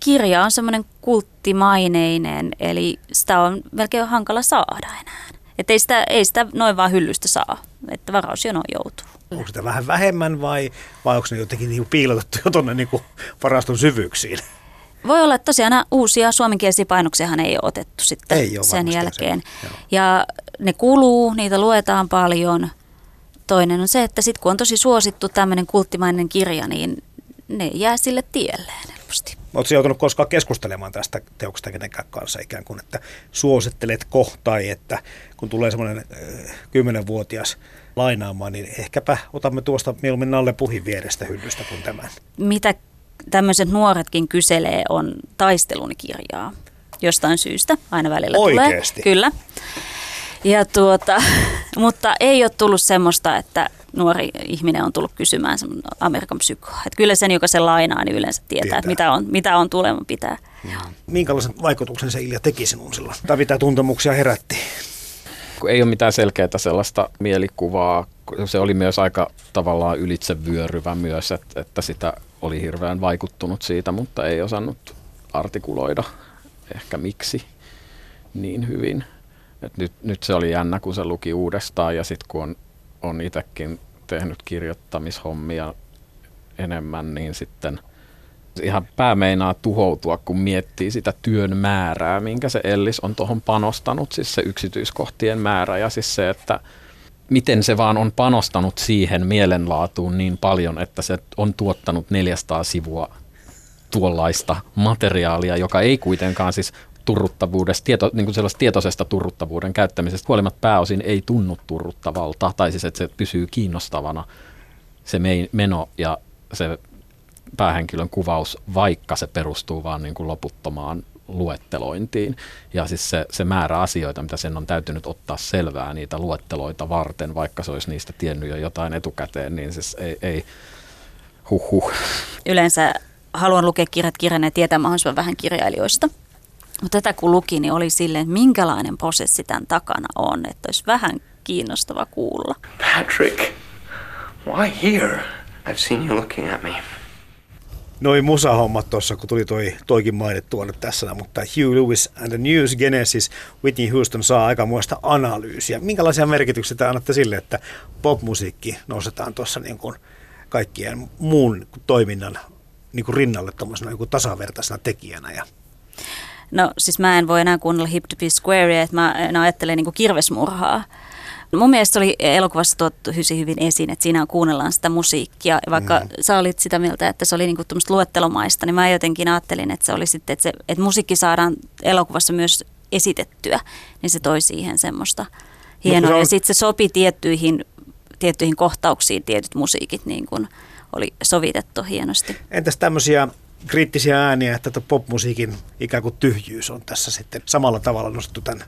kirja on semmoinen kulttimaineinen, eli sitä on melkein hankala saada enää. Että ei sitä, ei sitä noin vaan hyllystä saa, että varausjono joutuu. Onko sitä vähän vähemmän vai, vai onko ne jotenkin niin piilotettu jo tuonne niin varaston syvyyksiin? Voi olla, että tosiaan uusia suomenkielisiä painoksiahan ei ole otettu sitten ei ole sen jälkeen. Se. Ja ne kuluu, niitä luetaan paljon. Toinen on se, että sitten kun on tosi suosittu tämmöinen kulttimainen kirja, niin ne jää sille tielleen helposti. Oletko joutunut koskaan keskustelemaan tästä teoksesta kenenkään kanssa ikään kuin, että suositteletko tai että kun tulee semmoinen kymmenenvuotias lainaamaan, niin ehkäpä otamme tuosta mieluummin Nalle Puhin vierestä hyllystä kuin tämän. Mitä tämmöiset nuoretkin kyselee on taistelun kirjaa jostain syystä, aina välillä Oikeasti? tulee. Kyllä. Ja tuota, mutta ei ole tullut semmoista, että nuori ihminen on tullut kysymään Amerikan psykoa. Että kyllä sen, joka sen lainaa, niin yleensä tietää, tietää. Että mitä on, mitä on tulema pitää. Mm. Minkälaisen vaikutuksen se Ilja teki sinun silloin? Tai mitä tuntemuksia herätti? Ei ole mitään selkeää sellaista mielikuvaa. Se oli myös aika tavallaan ylitsevyöryvä myös, että, että sitä oli hirveän vaikuttunut siitä, mutta ei osannut artikuloida ehkä miksi niin hyvin. Et nyt, nyt se oli jännä, kun se luki uudestaan ja sitten kun on, on itsekin tehnyt kirjoittamishommia enemmän, niin sitten ihan pää meinaa tuhoutua, kun miettii sitä työn määrää, minkä se Ellis on tuohon panostanut, siis se yksityiskohtien määrä ja siis se, että miten se vaan on panostanut siihen mielenlaatuun niin paljon, että se on tuottanut 400 sivua tuollaista materiaalia, joka ei kuitenkaan siis turruttavuudesta, tieto, niin kuin sellaista tietoisesta turruttavuuden käyttämisestä. Huolimatta pääosin ei tunnu turruttavalta, tai siis että se pysyy kiinnostavana se meno ja se päähenkilön kuvaus, vaikka se perustuu vaan niin kuin loputtomaan luettelointiin. Ja siis se, se määrä asioita, mitä sen on täytynyt ottaa selvää niitä luetteloita varten, vaikka se olisi niistä tiennyt jo jotain etukäteen, niin siis ei, ei huh. Yleensä haluan lukea kirjat kirjan ja tietää mahdollisimman vähän kirjailijoista. Mutta tätä kun luki, niin oli silleen, että minkälainen prosessi tämän takana on, että olisi vähän kiinnostava kuulla. Patrick, why here? I've seen you looking at me noin musahommat tuossa, kun tuli toi, toikin mainittua nyt tässä, mutta Hugh Lewis and the News Genesis, Whitney Houston saa aikamoista analyysiä. Minkälaisia merkityksiä te annatte sille, että popmusiikki nostetaan tuossa niin kuin kaikkien muun toiminnan niin kuin rinnalle niin tasavertaisena tekijänä? Ja... No siis mä en voi enää kuunnella Hip to be Squarea, että mä en ajattele niin kuin kirvesmurhaa Mun mielestä se oli elokuvassa tuottu hyvin, hyvin esiin, että siinä kuunnellaan sitä musiikkia. Vaikka mm. sä olit sitä mieltä, että se oli niinku luettelomaista, niin mä jotenkin ajattelin, että se oli sitten, että, se, että musiikki saadaan elokuvassa myös esitettyä, niin se toi siihen semmoista hienoa. On... Ja sitten se sopi tiettyihin, tiettyihin kohtauksiin, tietyt musiikit niin kuin oli sovitettu hienosti. Entäs tämmöisiä kriittisiä ääniä, että popmusiikin ikään kuin tyhjyys on tässä sitten samalla tavalla nostettu tämän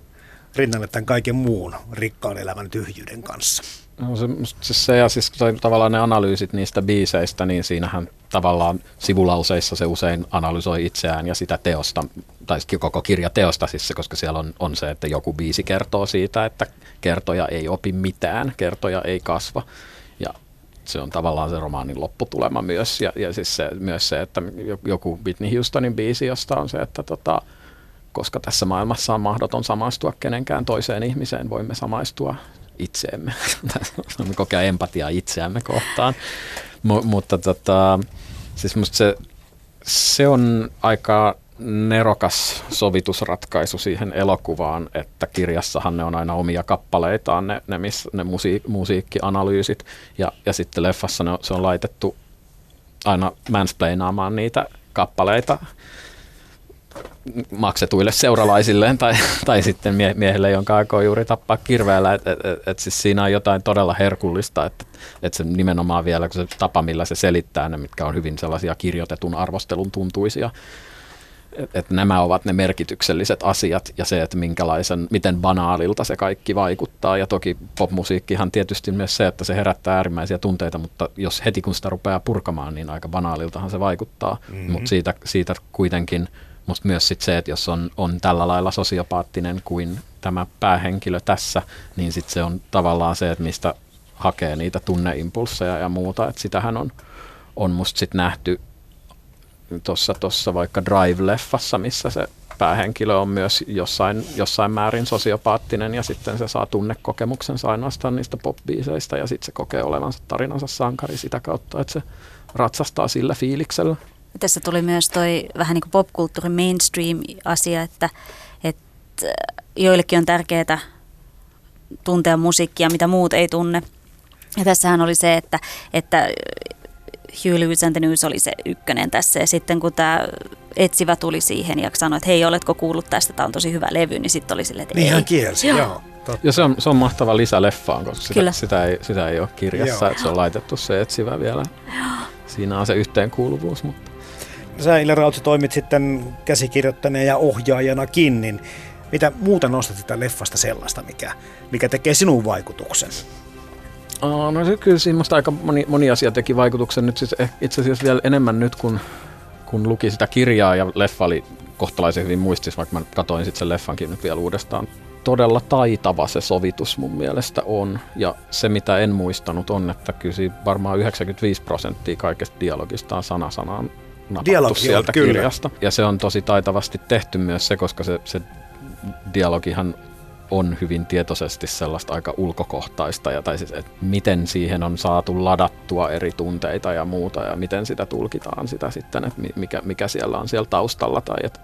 rinnalle tämän kaiken muun rikkaan elämän tyhjyyden kanssa. No se, siis se ja siis tavallaan ne analyysit niistä biiseistä, niin siinähän tavallaan sivulauseissa se usein analysoi itseään ja sitä teosta, tai koko kirja teosta siis, koska siellä on, on se, että joku biisi kertoo siitä, että kertoja ei opi mitään, kertoja ei kasva. Ja se on tavallaan se romaanin lopputulema myös. Ja, ja siis se, myös se, että joku Whitney Houstonin biisi, josta on se, että tota, koska tässä maailmassa on mahdoton samaistua kenenkään toiseen ihmiseen, voimme samaistua itseemme. kokea empatiaa itseämme kohtaan. M- mutta tota, siis musta se, se on aika nerokas sovitusratkaisu siihen elokuvaan, että kirjassahan ne on aina omia kappaleitaan, ne, ne, miss, ne musi, musiikkianalyysit, ja, ja sitten leffassa ne, se on laitettu aina mansplainaamaan niitä kappaleita maksetuille seuralaisilleen tai, tai sitten mie- miehelle, jonka aikoo juuri tappaa kirveellä. Et, et, et, et siis siinä on jotain todella herkullista, että et se nimenomaan vielä se tapa, millä se selittää ne, mitkä on hyvin sellaisia kirjoitetun arvostelun tuntuisia, että et nämä ovat ne merkitykselliset asiat ja se, että minkälaisen, miten banaalilta se kaikki vaikuttaa. Ja toki popmusiikkihan tietysti myös se, että se herättää äärimmäisiä tunteita, mutta jos heti kun sitä rupeaa purkamaan, niin aika banaaliltahan se vaikuttaa. Mm-hmm. Mutta siitä, siitä kuitenkin – Musta myös sit se, että jos on, on tällä lailla sosiopaattinen kuin tämä päähenkilö tässä, niin sit se on tavallaan se, että mistä hakee niitä tunneimpulseja ja muuta. Että sitähän on, on musta sit nähty tuossa tossa vaikka Drive-leffassa, missä se päähenkilö on myös jossain, jossain määrin sosiopaattinen ja sitten se saa tunnekokemuksensa ainoastaan niistä popbiiseistä ja sitten se kokee olevansa tarinansa sankari sitä kautta, että se ratsastaa sillä fiiliksellä. Tässä tuli myös toi vähän niin kuin popkulttuurin mainstream-asia, että, että joillekin on tärkeää tuntea musiikkia, mitä muut ei tunne. Ja tässähän oli se, että, että Hugh Lewis and the News oli se ykkönen tässä. Ja sitten kun tämä etsivä tuli siihen ja sanoi, että hei, oletko kuullut tästä, tämä on tosi hyvä levy, niin sitten oli silleen, että niin ei. hän kielsi, joo. joo. Ja se on, se on mahtava lisä leffaan, koska sitä, Kyllä. sitä, ei, sitä ei ole kirjassa, Joo. että se on laitettu se etsivä vielä. Siinä on se yhteenkuuluvuus, mutta sä Ile Rautsi toimit sitten käsikirjoittaneen ja ohjaajanakin, niin mitä muuta nostat sitä leffasta sellaista, mikä, mikä tekee sinun vaikutuksen? Oh, no se kyllä siinä aika moni, moni asia teki vaikutuksen nyt siis eh, itse asiassa vielä enemmän nyt, kun, kun luki sitä kirjaa ja leffa oli kohtalaisen hyvin muistis, vaikka mä katsoin sitten sen leffankin nyt vielä uudestaan. Todella taitava se sovitus mun mielestä on. Ja se, mitä en muistanut, on, että kyllä varmaan 95 prosenttia kaikesta dialogista on sana sanaan napattu Dialogi sieltä on, kirjasta. Kyllä. Ja se on tosi taitavasti tehty myös se, koska se, se dialogihan on hyvin tietoisesti sellaista aika ulkokohtaista, ja, tai siis, että miten siihen on saatu ladattua eri tunteita ja muuta, ja miten sitä tulkitaan sitä sitten, että mikä, mikä siellä on siellä taustalla, tai että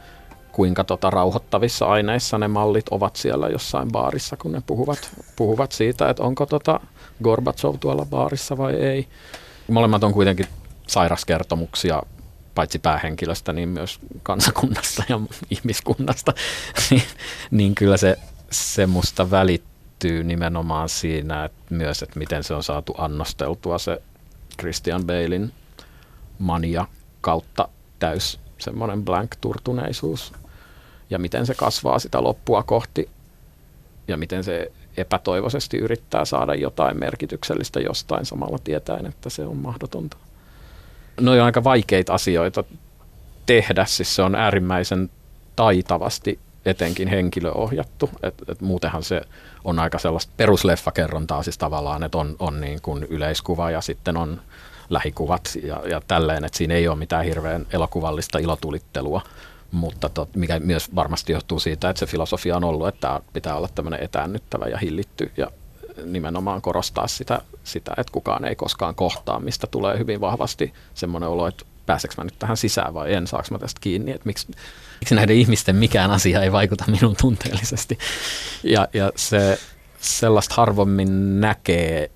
kuinka tota rauhoittavissa aineissa ne mallit ovat siellä jossain baarissa, kun ne puhuvat, puhuvat siitä, että onko tota Gorbachev tuolla baarissa vai ei. Molemmat on kuitenkin sairaskertomuksia paitsi päähenkilöstä, niin myös kansakunnasta ja ihmiskunnasta, niin, niin kyllä se, se musta välittyy nimenomaan siinä että myös, että miten se on saatu annosteltua se Christian Balein mania kautta täys semmoinen blank turtuneisuus. Ja miten se kasvaa sitä loppua kohti ja miten se epätoivoisesti yrittää saada jotain merkityksellistä jostain samalla tietäen, että se on mahdotonta ne on aika vaikeita asioita tehdä, siis se on äärimmäisen taitavasti etenkin henkilöohjattu, että et muutenhan se on aika sellaista perusleffakerrontaa siis tavallaan, että on, on niin kuin yleiskuva ja sitten on lähikuvat ja, ja tälleen, että siinä ei ole mitään hirveän elokuvallista ilotulittelua, mutta tot, mikä myös varmasti johtuu siitä, että se filosofia on ollut, että pitää olla tämmöinen etäännyttävä ja hillitty ja nimenomaan korostaa sitä, sitä, että kukaan ei koskaan kohtaa, mistä tulee hyvin vahvasti semmoinen olo, että pääseekö mä nyt tähän sisään vai en, saaks mä tästä kiinni, että miksi, miksi näiden ihmisten mikään asia ei vaikuta minun tunteellisesti. Ja, ja se sellaista harvemmin näkee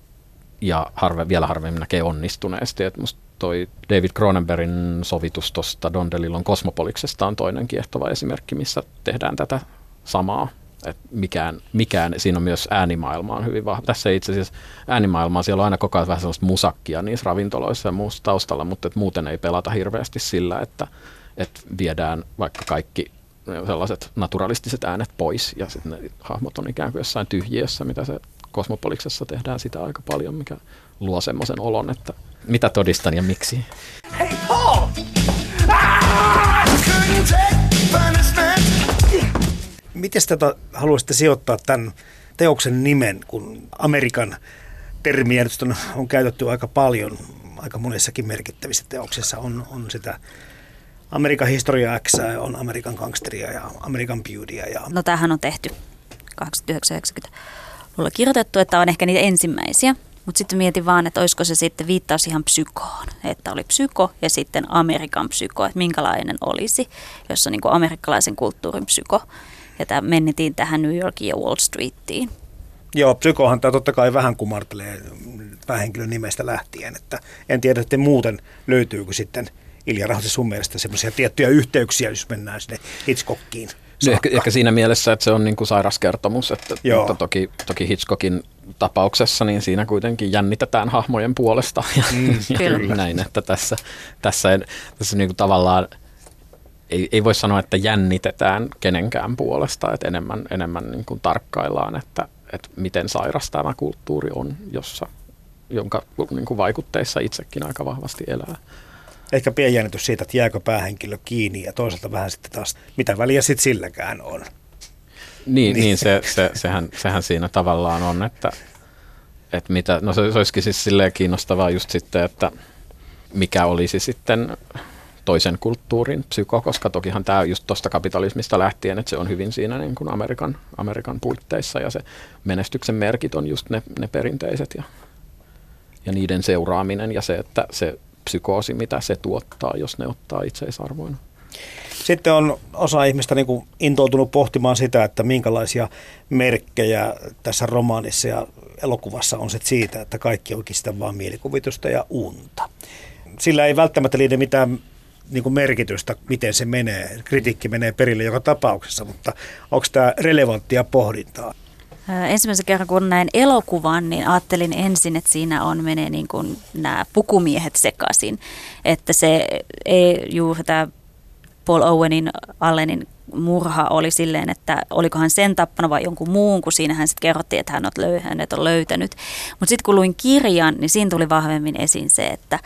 ja harve, vielä harvemmin näkee onnistuneesti, että musta toi David Cronenbergin sovitus tuosta Don DeLillon Kosmopoliksesta on toinen kiehtova esimerkki, missä tehdään tätä samaa että mikään, mikään, siinä on myös äänimaailma on hyvin vahva. Tässä itse asiassa äänimaailmaa, siellä on aina koko ajan vähän sellaista musakkia niissä ravintoloissa ja muussa taustalla, mutta et muuten ei pelata hirveästi sillä, että, että viedään vaikka kaikki sellaiset naturalistiset äänet pois ja sitten ne hahmot on ikään kuin jossain tyhjiössä, mitä se Kosmopoliksessa tehdään sitä aika paljon, mikä luo semmoisen olon, että mitä todistan ja miksi. Hey, Paul! Ah! Miten tätä haluaisitte sijoittaa tämän teoksen nimen, kun Amerikan termiä nyt on, on käytetty aika paljon, aika monissakin merkittävissä teoksissa on, on sitä Amerikan historia X, on Amerikan gangsteria ja Amerikan beautya. Ja... No tämähän on tehty 89-90-luvulla kirjoitettu, että on ehkä niitä ensimmäisiä. Mutta sitten mietin vaan, että olisiko se sitten viittaus ihan psykoon, että oli psyko ja sitten Amerikan psyko, että minkälainen olisi, jossa niin kuin amerikkalaisen kulttuurin psyko. Ja tämä mennetiin tähän New Yorkiin ja Wall Streetiin. Joo, psykohan tämä totta kai vähän kumartelee päähenkilön nimestä lähtien, että en tiedä, että muuten löytyykö sitten Ilja Rahosen sun mielestä semmoisia tiettyjä yhteyksiä, jos mennään sinne Hitchcockiin. No ehkä, ehkä siinä mielessä, että se on niin kuin sairas kertomus, että, Joo. mutta toki, toki Hitchcockin tapauksessa, niin siinä kuitenkin jännitetään hahmojen puolesta ja, mm, ja kyllä. näin, että tässä, tässä, tässä niin kuin tavallaan ei, ei voi sanoa, että jännitetään kenenkään puolesta, että enemmän, enemmän niin kuin tarkkaillaan, että, että miten sairas tämä kulttuuri on, jossa, jonka niin kuin vaikutteissa itsekin aika vahvasti elää. Ehkä pieni jännitys siitä, että jääkö päähenkilö kiinni ja toisaalta vähän sitten taas, mitä väliä sitten silläkään on. Niin, niin. niin se, se, sehän, sehän siinä tavallaan on, että, että mitä, no se, se olisikin siis silleen kiinnostavaa just sitten, että mikä olisi sitten toisen kulttuurin psyko, koska tokihan tämä just tuosta kapitalismista lähtien, että se on hyvin siinä niin kuin Amerikan, Amerikan puitteissa ja se menestyksen merkit on just ne, ne perinteiset ja, ja niiden seuraaminen ja se, että se psykoosi, mitä se tuottaa, jos ne ottaa itseisarvoina. Sitten on osa ihmistä niin kuin intoutunut pohtimaan sitä, että minkälaisia merkkejä tässä romaanissa ja elokuvassa on se siitä, että kaikki onkin sitä vain mielikuvitusta ja unta. Sillä ei välttämättä liity mitään niin kuin merkitystä, miten se menee. Kritiikki menee perille joka tapauksessa, mutta onko tämä relevanttia pohdintaa? Ensimmäisen kerran kun näin elokuvan, niin ajattelin ensin, että siinä on menee niin kuin nämä pukumiehet sekaisin. Että se ei juuri tämä Paul Owenin Allenin murha oli silleen, että olikohan sen tappanut vai jonkun muun, kun siinähän sitten kerrottiin, että hän on, löy- hänet on löytänyt. Mutta sitten kun luin kirjan, niin siinä tuli vahvemmin esiin se, että,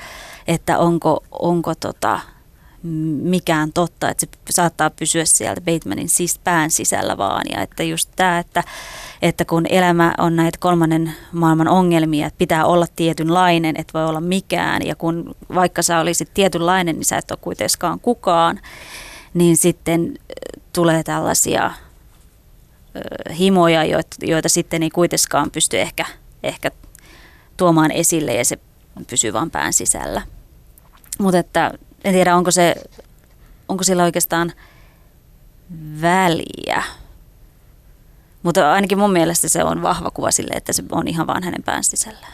että onko, onko tota, mikään totta, että se saattaa pysyä sieltä Batemanin siis pään sisällä vaan. Ja että just tämä, että, että kun elämä on näitä kolmannen maailman ongelmia, että pitää olla tietynlainen, että voi olla mikään. Ja kun vaikka sä olisit tietynlainen, niin sä et ole kuitenkaan kukaan. Niin sitten tulee tällaisia himoja, joita, joita sitten ei kuitenkaan pysty ehkä, ehkä tuomaan esille ja se pysyy vaan pään sisällä. Mutta että en tiedä, onko, se, onko sillä oikeastaan väliä. Mutta ainakin mun mielestä se on vahva kuva sille, että se on ihan vaan hänen pään sisällään.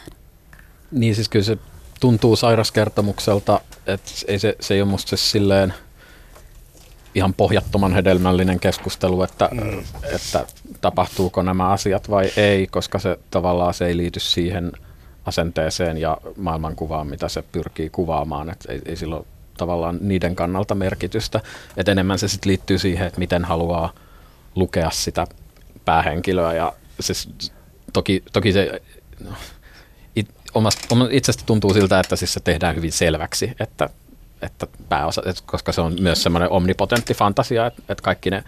Niin siis kyllä se tuntuu sairaskertomukselta, että ei se, se ei ole musta se silleen ihan pohjattoman hedelmällinen keskustelu, että, mm. että tapahtuuko nämä asiat vai ei, koska se tavallaan se ei liity siihen asenteeseen ja maailmankuvaan, mitä se pyrkii kuvaamaan. Että ei, ei silloin tavallaan niiden kannalta merkitystä. Et enemmän se sitten liittyy siihen, että miten haluaa lukea sitä päähenkilöä. Ja se, toki, toki se it, omasta, itsestä tuntuu siltä, että siis se tehdään hyvin selväksi, että, että pääosa, että koska se on myös semmoinen omnipotentti fantasia, että, että kaikki ne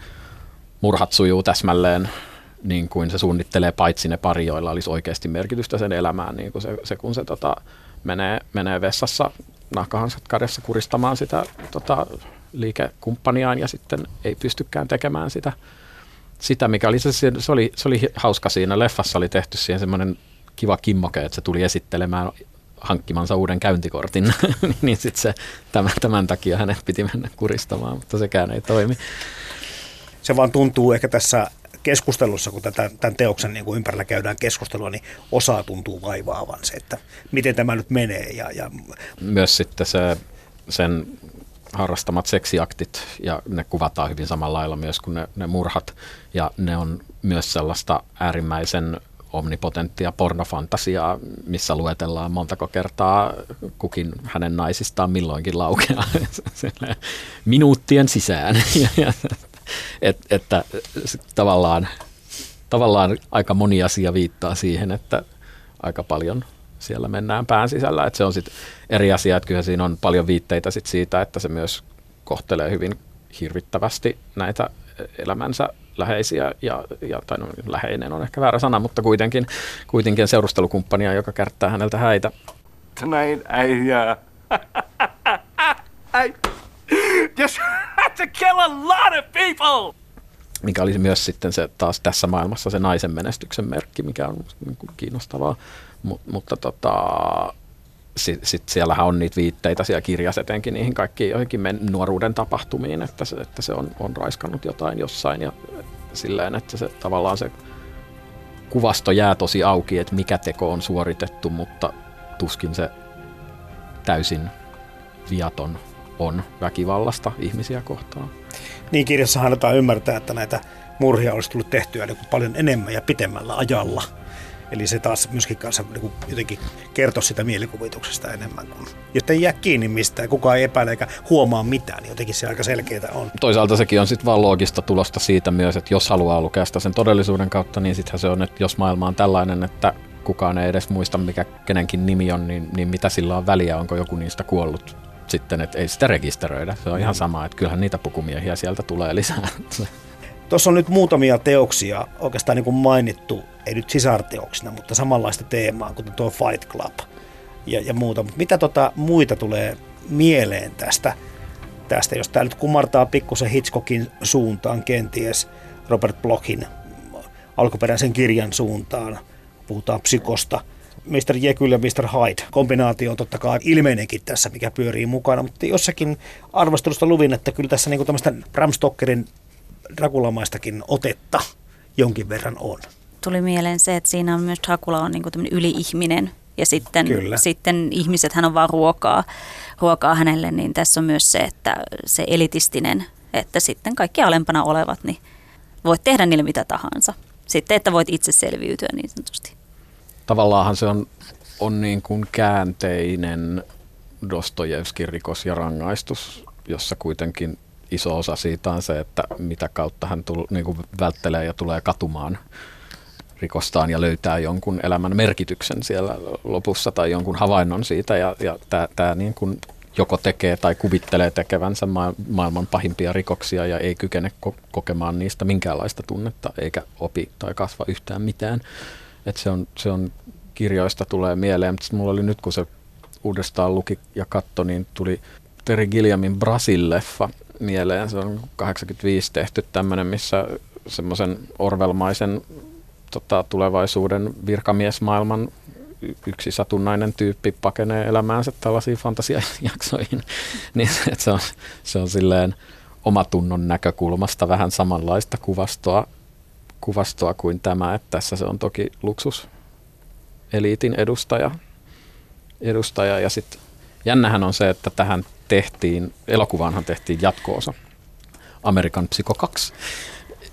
murhat sujuu täsmälleen niin kuin se suunnittelee, paitsi ne pari, joilla olisi oikeasti merkitystä sen elämään, niin kuin se, se kun se tota, menee, menee vessassa nahkahanskat kädessä kuristamaan sitä tota, liikekumppaniaan ja sitten ei pystykään tekemään sitä, sitä mikä oli se, se, oli, se oli hauska siinä. Leffassa oli tehty siihen semmoinen kiva kimmoke, että se tuli esittelemään hankkimansa uuden käyntikortin, niin sitten se, tämän, tämän takia hänet piti mennä kuristamaan, mutta sekään ei toimi. Se vaan tuntuu ehkä tässä keskustelussa, kun tätä, tämän teoksen niin kuin ympärillä käydään keskustelua, niin osaa tuntuu vaivaavan se, että miten tämä nyt menee. Ja, ja... Myös sitten se, sen harrastamat seksiaktit, ja ne kuvataan hyvin samalla lailla myös kuin ne, ne murhat, ja ne on myös sellaista äärimmäisen omnipotenttia pornofantasiaa, missä luetellaan montako kertaa kukin hänen naisistaan milloinkin laukeaa minuuttien sisään. et, että tavallaan tavallaan aika moni asia viittaa siihen, että aika paljon siellä mennään pään sisällä. Että se on sitten eri asia, että kyllä siinä on paljon viitteitä sit siitä, että se myös kohtelee hyvin hirvittävästi näitä elämänsä läheisiä, ja, ja, tai no, läheinen on ehkä väärä sana, mutta kuitenkin, kuitenkin seurustelukumppania, joka kärttää häneltä häitä. Tonight I, uh, Had to kill a lot of people! mikä olisi myös sitten se taas tässä maailmassa se naisen menestyksen merkki, mikä on niin kiinnostavaa. Mut, mutta tota, sitten sit siellähän on niitä viitteitä siellä kirjassa etenkin niihin kaikkiin joihinkin men- nuoruuden tapahtumiin, että se, että se on, on raiskannut jotain jossain ja silleen, että se tavallaan se kuvasto jää tosi auki, että mikä teko on suoritettu, mutta tuskin se täysin viaton on väkivallasta ihmisiä kohtaan. Niin kirjassa annetaan ymmärtää, että näitä murhia olisi tullut tehtyä niin kuin paljon enemmän ja pitemmällä ajalla. Eli se taas myöskin kanssa niin kuin jotenkin kertoo sitä mielikuvituksesta enemmän. Kuin, jos ei jää kiinni mistään, kukaan ei epäile eikä huomaa mitään, niin jotenkin se aika selkeää on. Toisaalta sekin on sitten vaan loogista tulosta siitä myös, että jos haluaa lukea sitä sen todellisuuden kautta, niin sittenhän se on, että jos maailma on tällainen, että kukaan ei edes muista, mikä kenenkin nimi on, niin, niin mitä sillä on väliä, onko joku niistä kuollut sitten, että ei sitä rekisteröidä. Se on ihan sama, että kyllähän niitä pukumiehiä sieltä tulee lisää. Tuossa on nyt muutamia teoksia oikeastaan niin kuin mainittu, ei nyt sisarteoksina, mutta samanlaista teemaa, kuten tuo Fight Club ja, ja muuta. Mutta mitä tota muita tulee mieleen tästä, tästä, jos tämä nyt kumartaa pikkusen Hitchcockin suuntaan kenties, Robert Blockin alkuperäisen kirjan suuntaan, puhutaan psykosta, Mr. Jekyll ja Mr. Hyde. Kombinaatio on totta kai ilmeinenkin tässä, mikä pyörii mukana, mutta jossakin arvostelusta luvin, että kyllä tässä niinku tämmöistä Bram Stokerin Drakulamaistakin otetta jonkin verran on. Tuli mieleen se, että siinä on myös Dracula on niin kuin yli-ihminen ja sitten, Kyllä. sitten ihmiset hän on vaan ruokaa, ruokaa hänelle, niin tässä on myös se, että se elitistinen, että sitten kaikki alempana olevat, niin voit tehdä niille mitä tahansa. Sitten, että voit itse selviytyä niin sanotusti. Tavallaanhan se on, on niin kuin käänteinen Dostojevskin rikos ja rangaistus, jossa kuitenkin iso osa siitä on se, että mitä kautta hän tul, niin kuin välttelee ja tulee katumaan rikostaan ja löytää jonkun elämän merkityksen siellä lopussa tai jonkun havainnon siitä. Ja, ja tämä niin kuin joko tekee tai kuvittelee tekevänsä ma- maailman pahimpia rikoksia ja ei kykene ko- kokemaan niistä minkäänlaista tunnetta eikä opi tai kasva yhtään mitään. Et se, on, se on kirjoista tulee mieleen, mutta mulla oli nyt kun se uudestaan luki ja katto, niin tuli Terry Gilliamin Brasil-leffa mieleen. Se on 85 tehty tämmöinen, missä semmoisen orvelmaisen tota, tulevaisuuden virkamiesmaailman yksi satunnainen tyyppi pakenee elämäänsä tällaisiin fantasiajaksoihin. niin, et se, on, se on silleen omatunnon näkökulmasta vähän samanlaista kuvastoa, kuvastoa kuin tämä, että tässä se on toki luksus eliitin edustaja, edustaja ja sitten jännähän on se, että tähän tehtiin, elokuvaanhan tehtiin jatkoosa, Amerikan Psycho 2,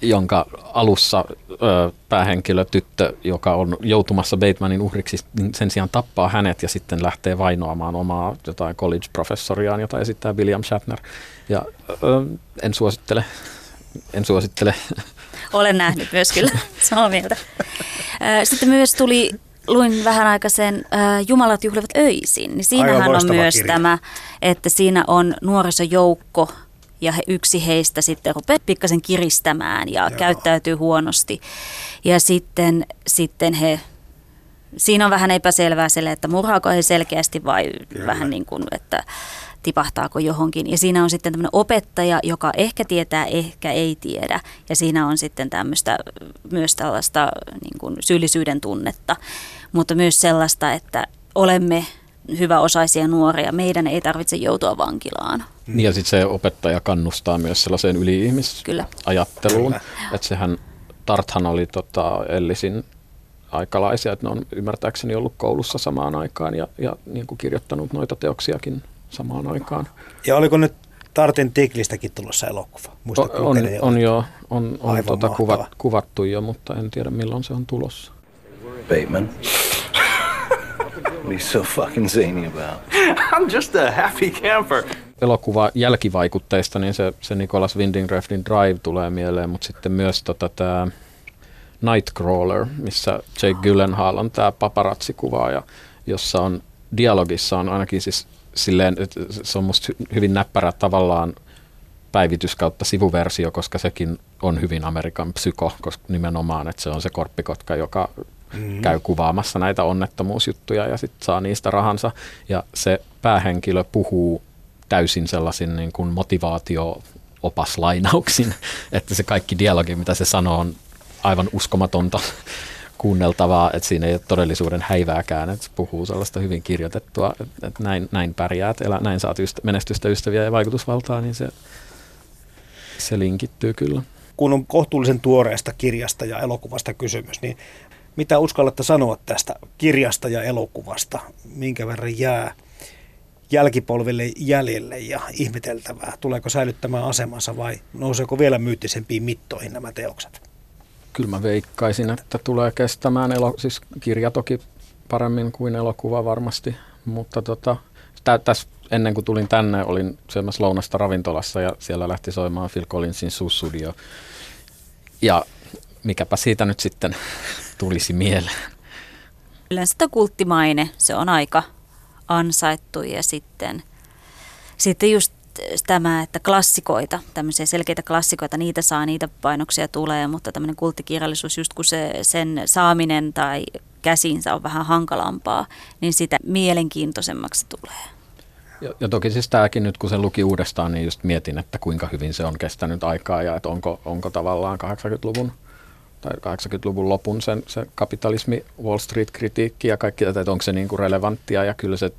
jonka alussa ö, päähenkilö, tyttö, joka on joutumassa Batemanin uhriksi, niin sen sijaan tappaa hänet ja sitten lähtee vainoamaan omaa jotain college-professoriaan, jota esittää William Shatner. Ja ö, en suosittele, en suosittele. Olen nähnyt myös kyllä, samaa mieltä. Sitten myös tuli, luin vähän aikaisen Jumalat juhlivat öisin, niin siinähän on myös kirja. tämä, että siinä on nuorisojoukko ja he, yksi heistä sitten rupeaa pikkasen kiristämään ja Joo. käyttäytyy huonosti. Ja sitten, sitten he, siinä on vähän epäselvää sille, että murhaako he selkeästi vai Kyllä. vähän niin kuin, että tipahtaako johonkin. Ja siinä on sitten tämmöinen opettaja, joka ehkä tietää, ehkä ei tiedä. Ja siinä on sitten tämmöistä myös tällaista niin kuin syyllisyyden tunnetta, mutta myös sellaista, että olemme hyväosaisia nuoria, meidän ei tarvitse joutua vankilaan. Niin ja sitten se opettaja kannustaa myös sellaiseen yli-ihmisajatteluun. Että sehän, Tarthan oli tota Ellisin aikalaisia, että ne on ymmärtääkseni ollut koulussa samaan aikaan ja, ja niin kuin kirjoittanut noita teoksiakin samaan aikaan. Ja oliko nyt Tartin Tiglistäkin tulossa elokuva? Muistatko on, lukeneeni? on jo, on, on Aivan tota mahtava. kuvat, kuvattu jo, mutta en tiedä milloin se on tulossa. Bateman. what are you so fucking zany about? I'm just a happy camper. elokuva jälkivaikutteista, niin se, se Nicholas Winding Refnin Drive tulee mieleen, mutta sitten myös tota, tämä Nightcrawler, missä Jake Gyllenhaal on tämä paparazzikuvaaja, jossa on dialogissa on ainakin siis silleen, että se on musta hyvin näppärä tavallaan päivitys kautta sivuversio, koska sekin on hyvin Amerikan psyko, koska nimenomaan, että se on se korppikotka, joka mm. käy kuvaamassa näitä onnettomuusjuttuja ja sitten saa niistä rahansa. Ja se päähenkilö puhuu täysin sellaisin niin kuin motivaatio opaslainauksin, että se kaikki dialogi, mitä se sanoo, on aivan uskomatonta kuunneltavaa, että siinä ei ole todellisuuden häivääkään, että se puhuu sellaista hyvin kirjoitettua, että, näin, näin pärjäät, elä, näin saat ystä, menestystä, ystäviä ja vaikutusvaltaa, niin se, se linkittyy kyllä. Kun on kohtuullisen tuoreesta kirjasta ja elokuvasta kysymys, niin mitä uskallatte sanoa tästä kirjasta ja elokuvasta? Minkä verran jää jälkipolville jäljelle ja ihmeteltävää? Tuleeko säilyttämään asemansa vai nouseeko vielä myyttisempiin mittoihin nämä teokset? Kyllä mä veikkaisin, että tulee kestämään, elo, siis kirja toki paremmin kuin elokuva varmasti, mutta tota, tä, tässä ennen kuin tulin tänne, olin syömässä lounasta ravintolassa ja siellä lähti soimaan Phil Collinsin Sussudio. Ja mikäpä siitä nyt sitten tulisi mieleen. Yleensä tämä kulttimaine, se on aika ansaittu ja sitten, sitten just tämä, että klassikoita, tämmöisiä selkeitä klassikoita, niitä saa, niitä painoksia tulee, mutta tämmöinen kulttikirjallisuus, just kun se, sen saaminen tai käsinsä on vähän hankalampaa, niin sitä mielenkiintoisemmaksi tulee. Ja, ja toki siis tämäkin nyt, kun se luki uudestaan, niin just mietin, että kuinka hyvin se on kestänyt aikaa ja että onko, onko tavallaan 80-luvun tai 80-luvun lopun sen, se kapitalismi, Wall Street-kritiikki ja kaikki tätä, että onko se niin kuin relevanttia ja kyllä se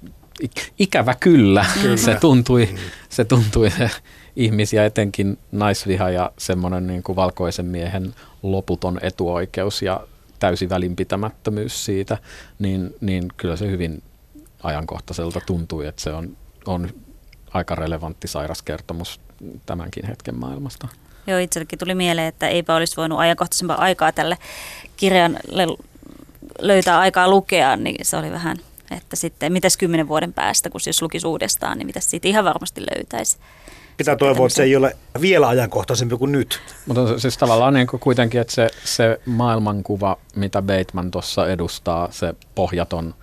ikävä kyllä, kyllä. se tuntui, se tuntui se ihmisiä, etenkin naisviha ja semmoinen niin kuin valkoisen miehen loputon etuoikeus ja täysi välinpitämättömyys siitä, niin, niin kyllä se hyvin ajankohtaiselta tuntui, että se on, on aika relevantti sairaskertomus tämänkin hetken maailmasta. Joo, itsellekin tuli mieleen, että eipä olisi voinut ajankohtaisempaa aikaa tälle kirjan löytää aikaa lukea, niin se oli vähän, että sitten mitäs kymmenen vuoden päästä, kun jos lukisi uudestaan, niin mitäs siitä ihan varmasti löytäisi. Pitää toivoa, että se ei ole vielä ajankohtaisempi kuin nyt. Mutta siis tavallaan niin kuitenkin, että se, se maailmankuva, mitä Bateman tuossa edustaa, se pohjaton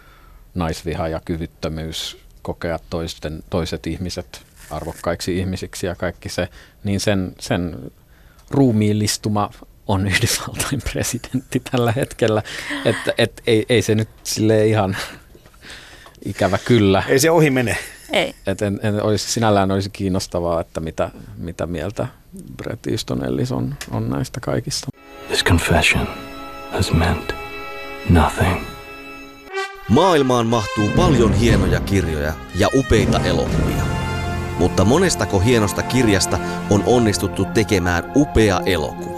naisviha ja kyvyttömyys kokea toisten, toiset ihmiset arvokkaiksi ihmisiksi ja kaikki se, niin sen, sen ruumiillistuma on Yhdysvaltain presidentti tällä hetkellä. Että et, ei, ei se nyt sille ihan ikävä kyllä. Ei se ohi mene. Ei. Et en, en olisi, sinällään olisi kiinnostavaa, että mitä, mitä mieltä Bret Easton Ellis on, on näistä kaikista. This confession has meant nothing. Maailmaan mahtuu paljon hienoja kirjoja ja upeita elokuvia. Mutta monestako hienosta kirjasta on onnistuttu tekemään upea elokuva?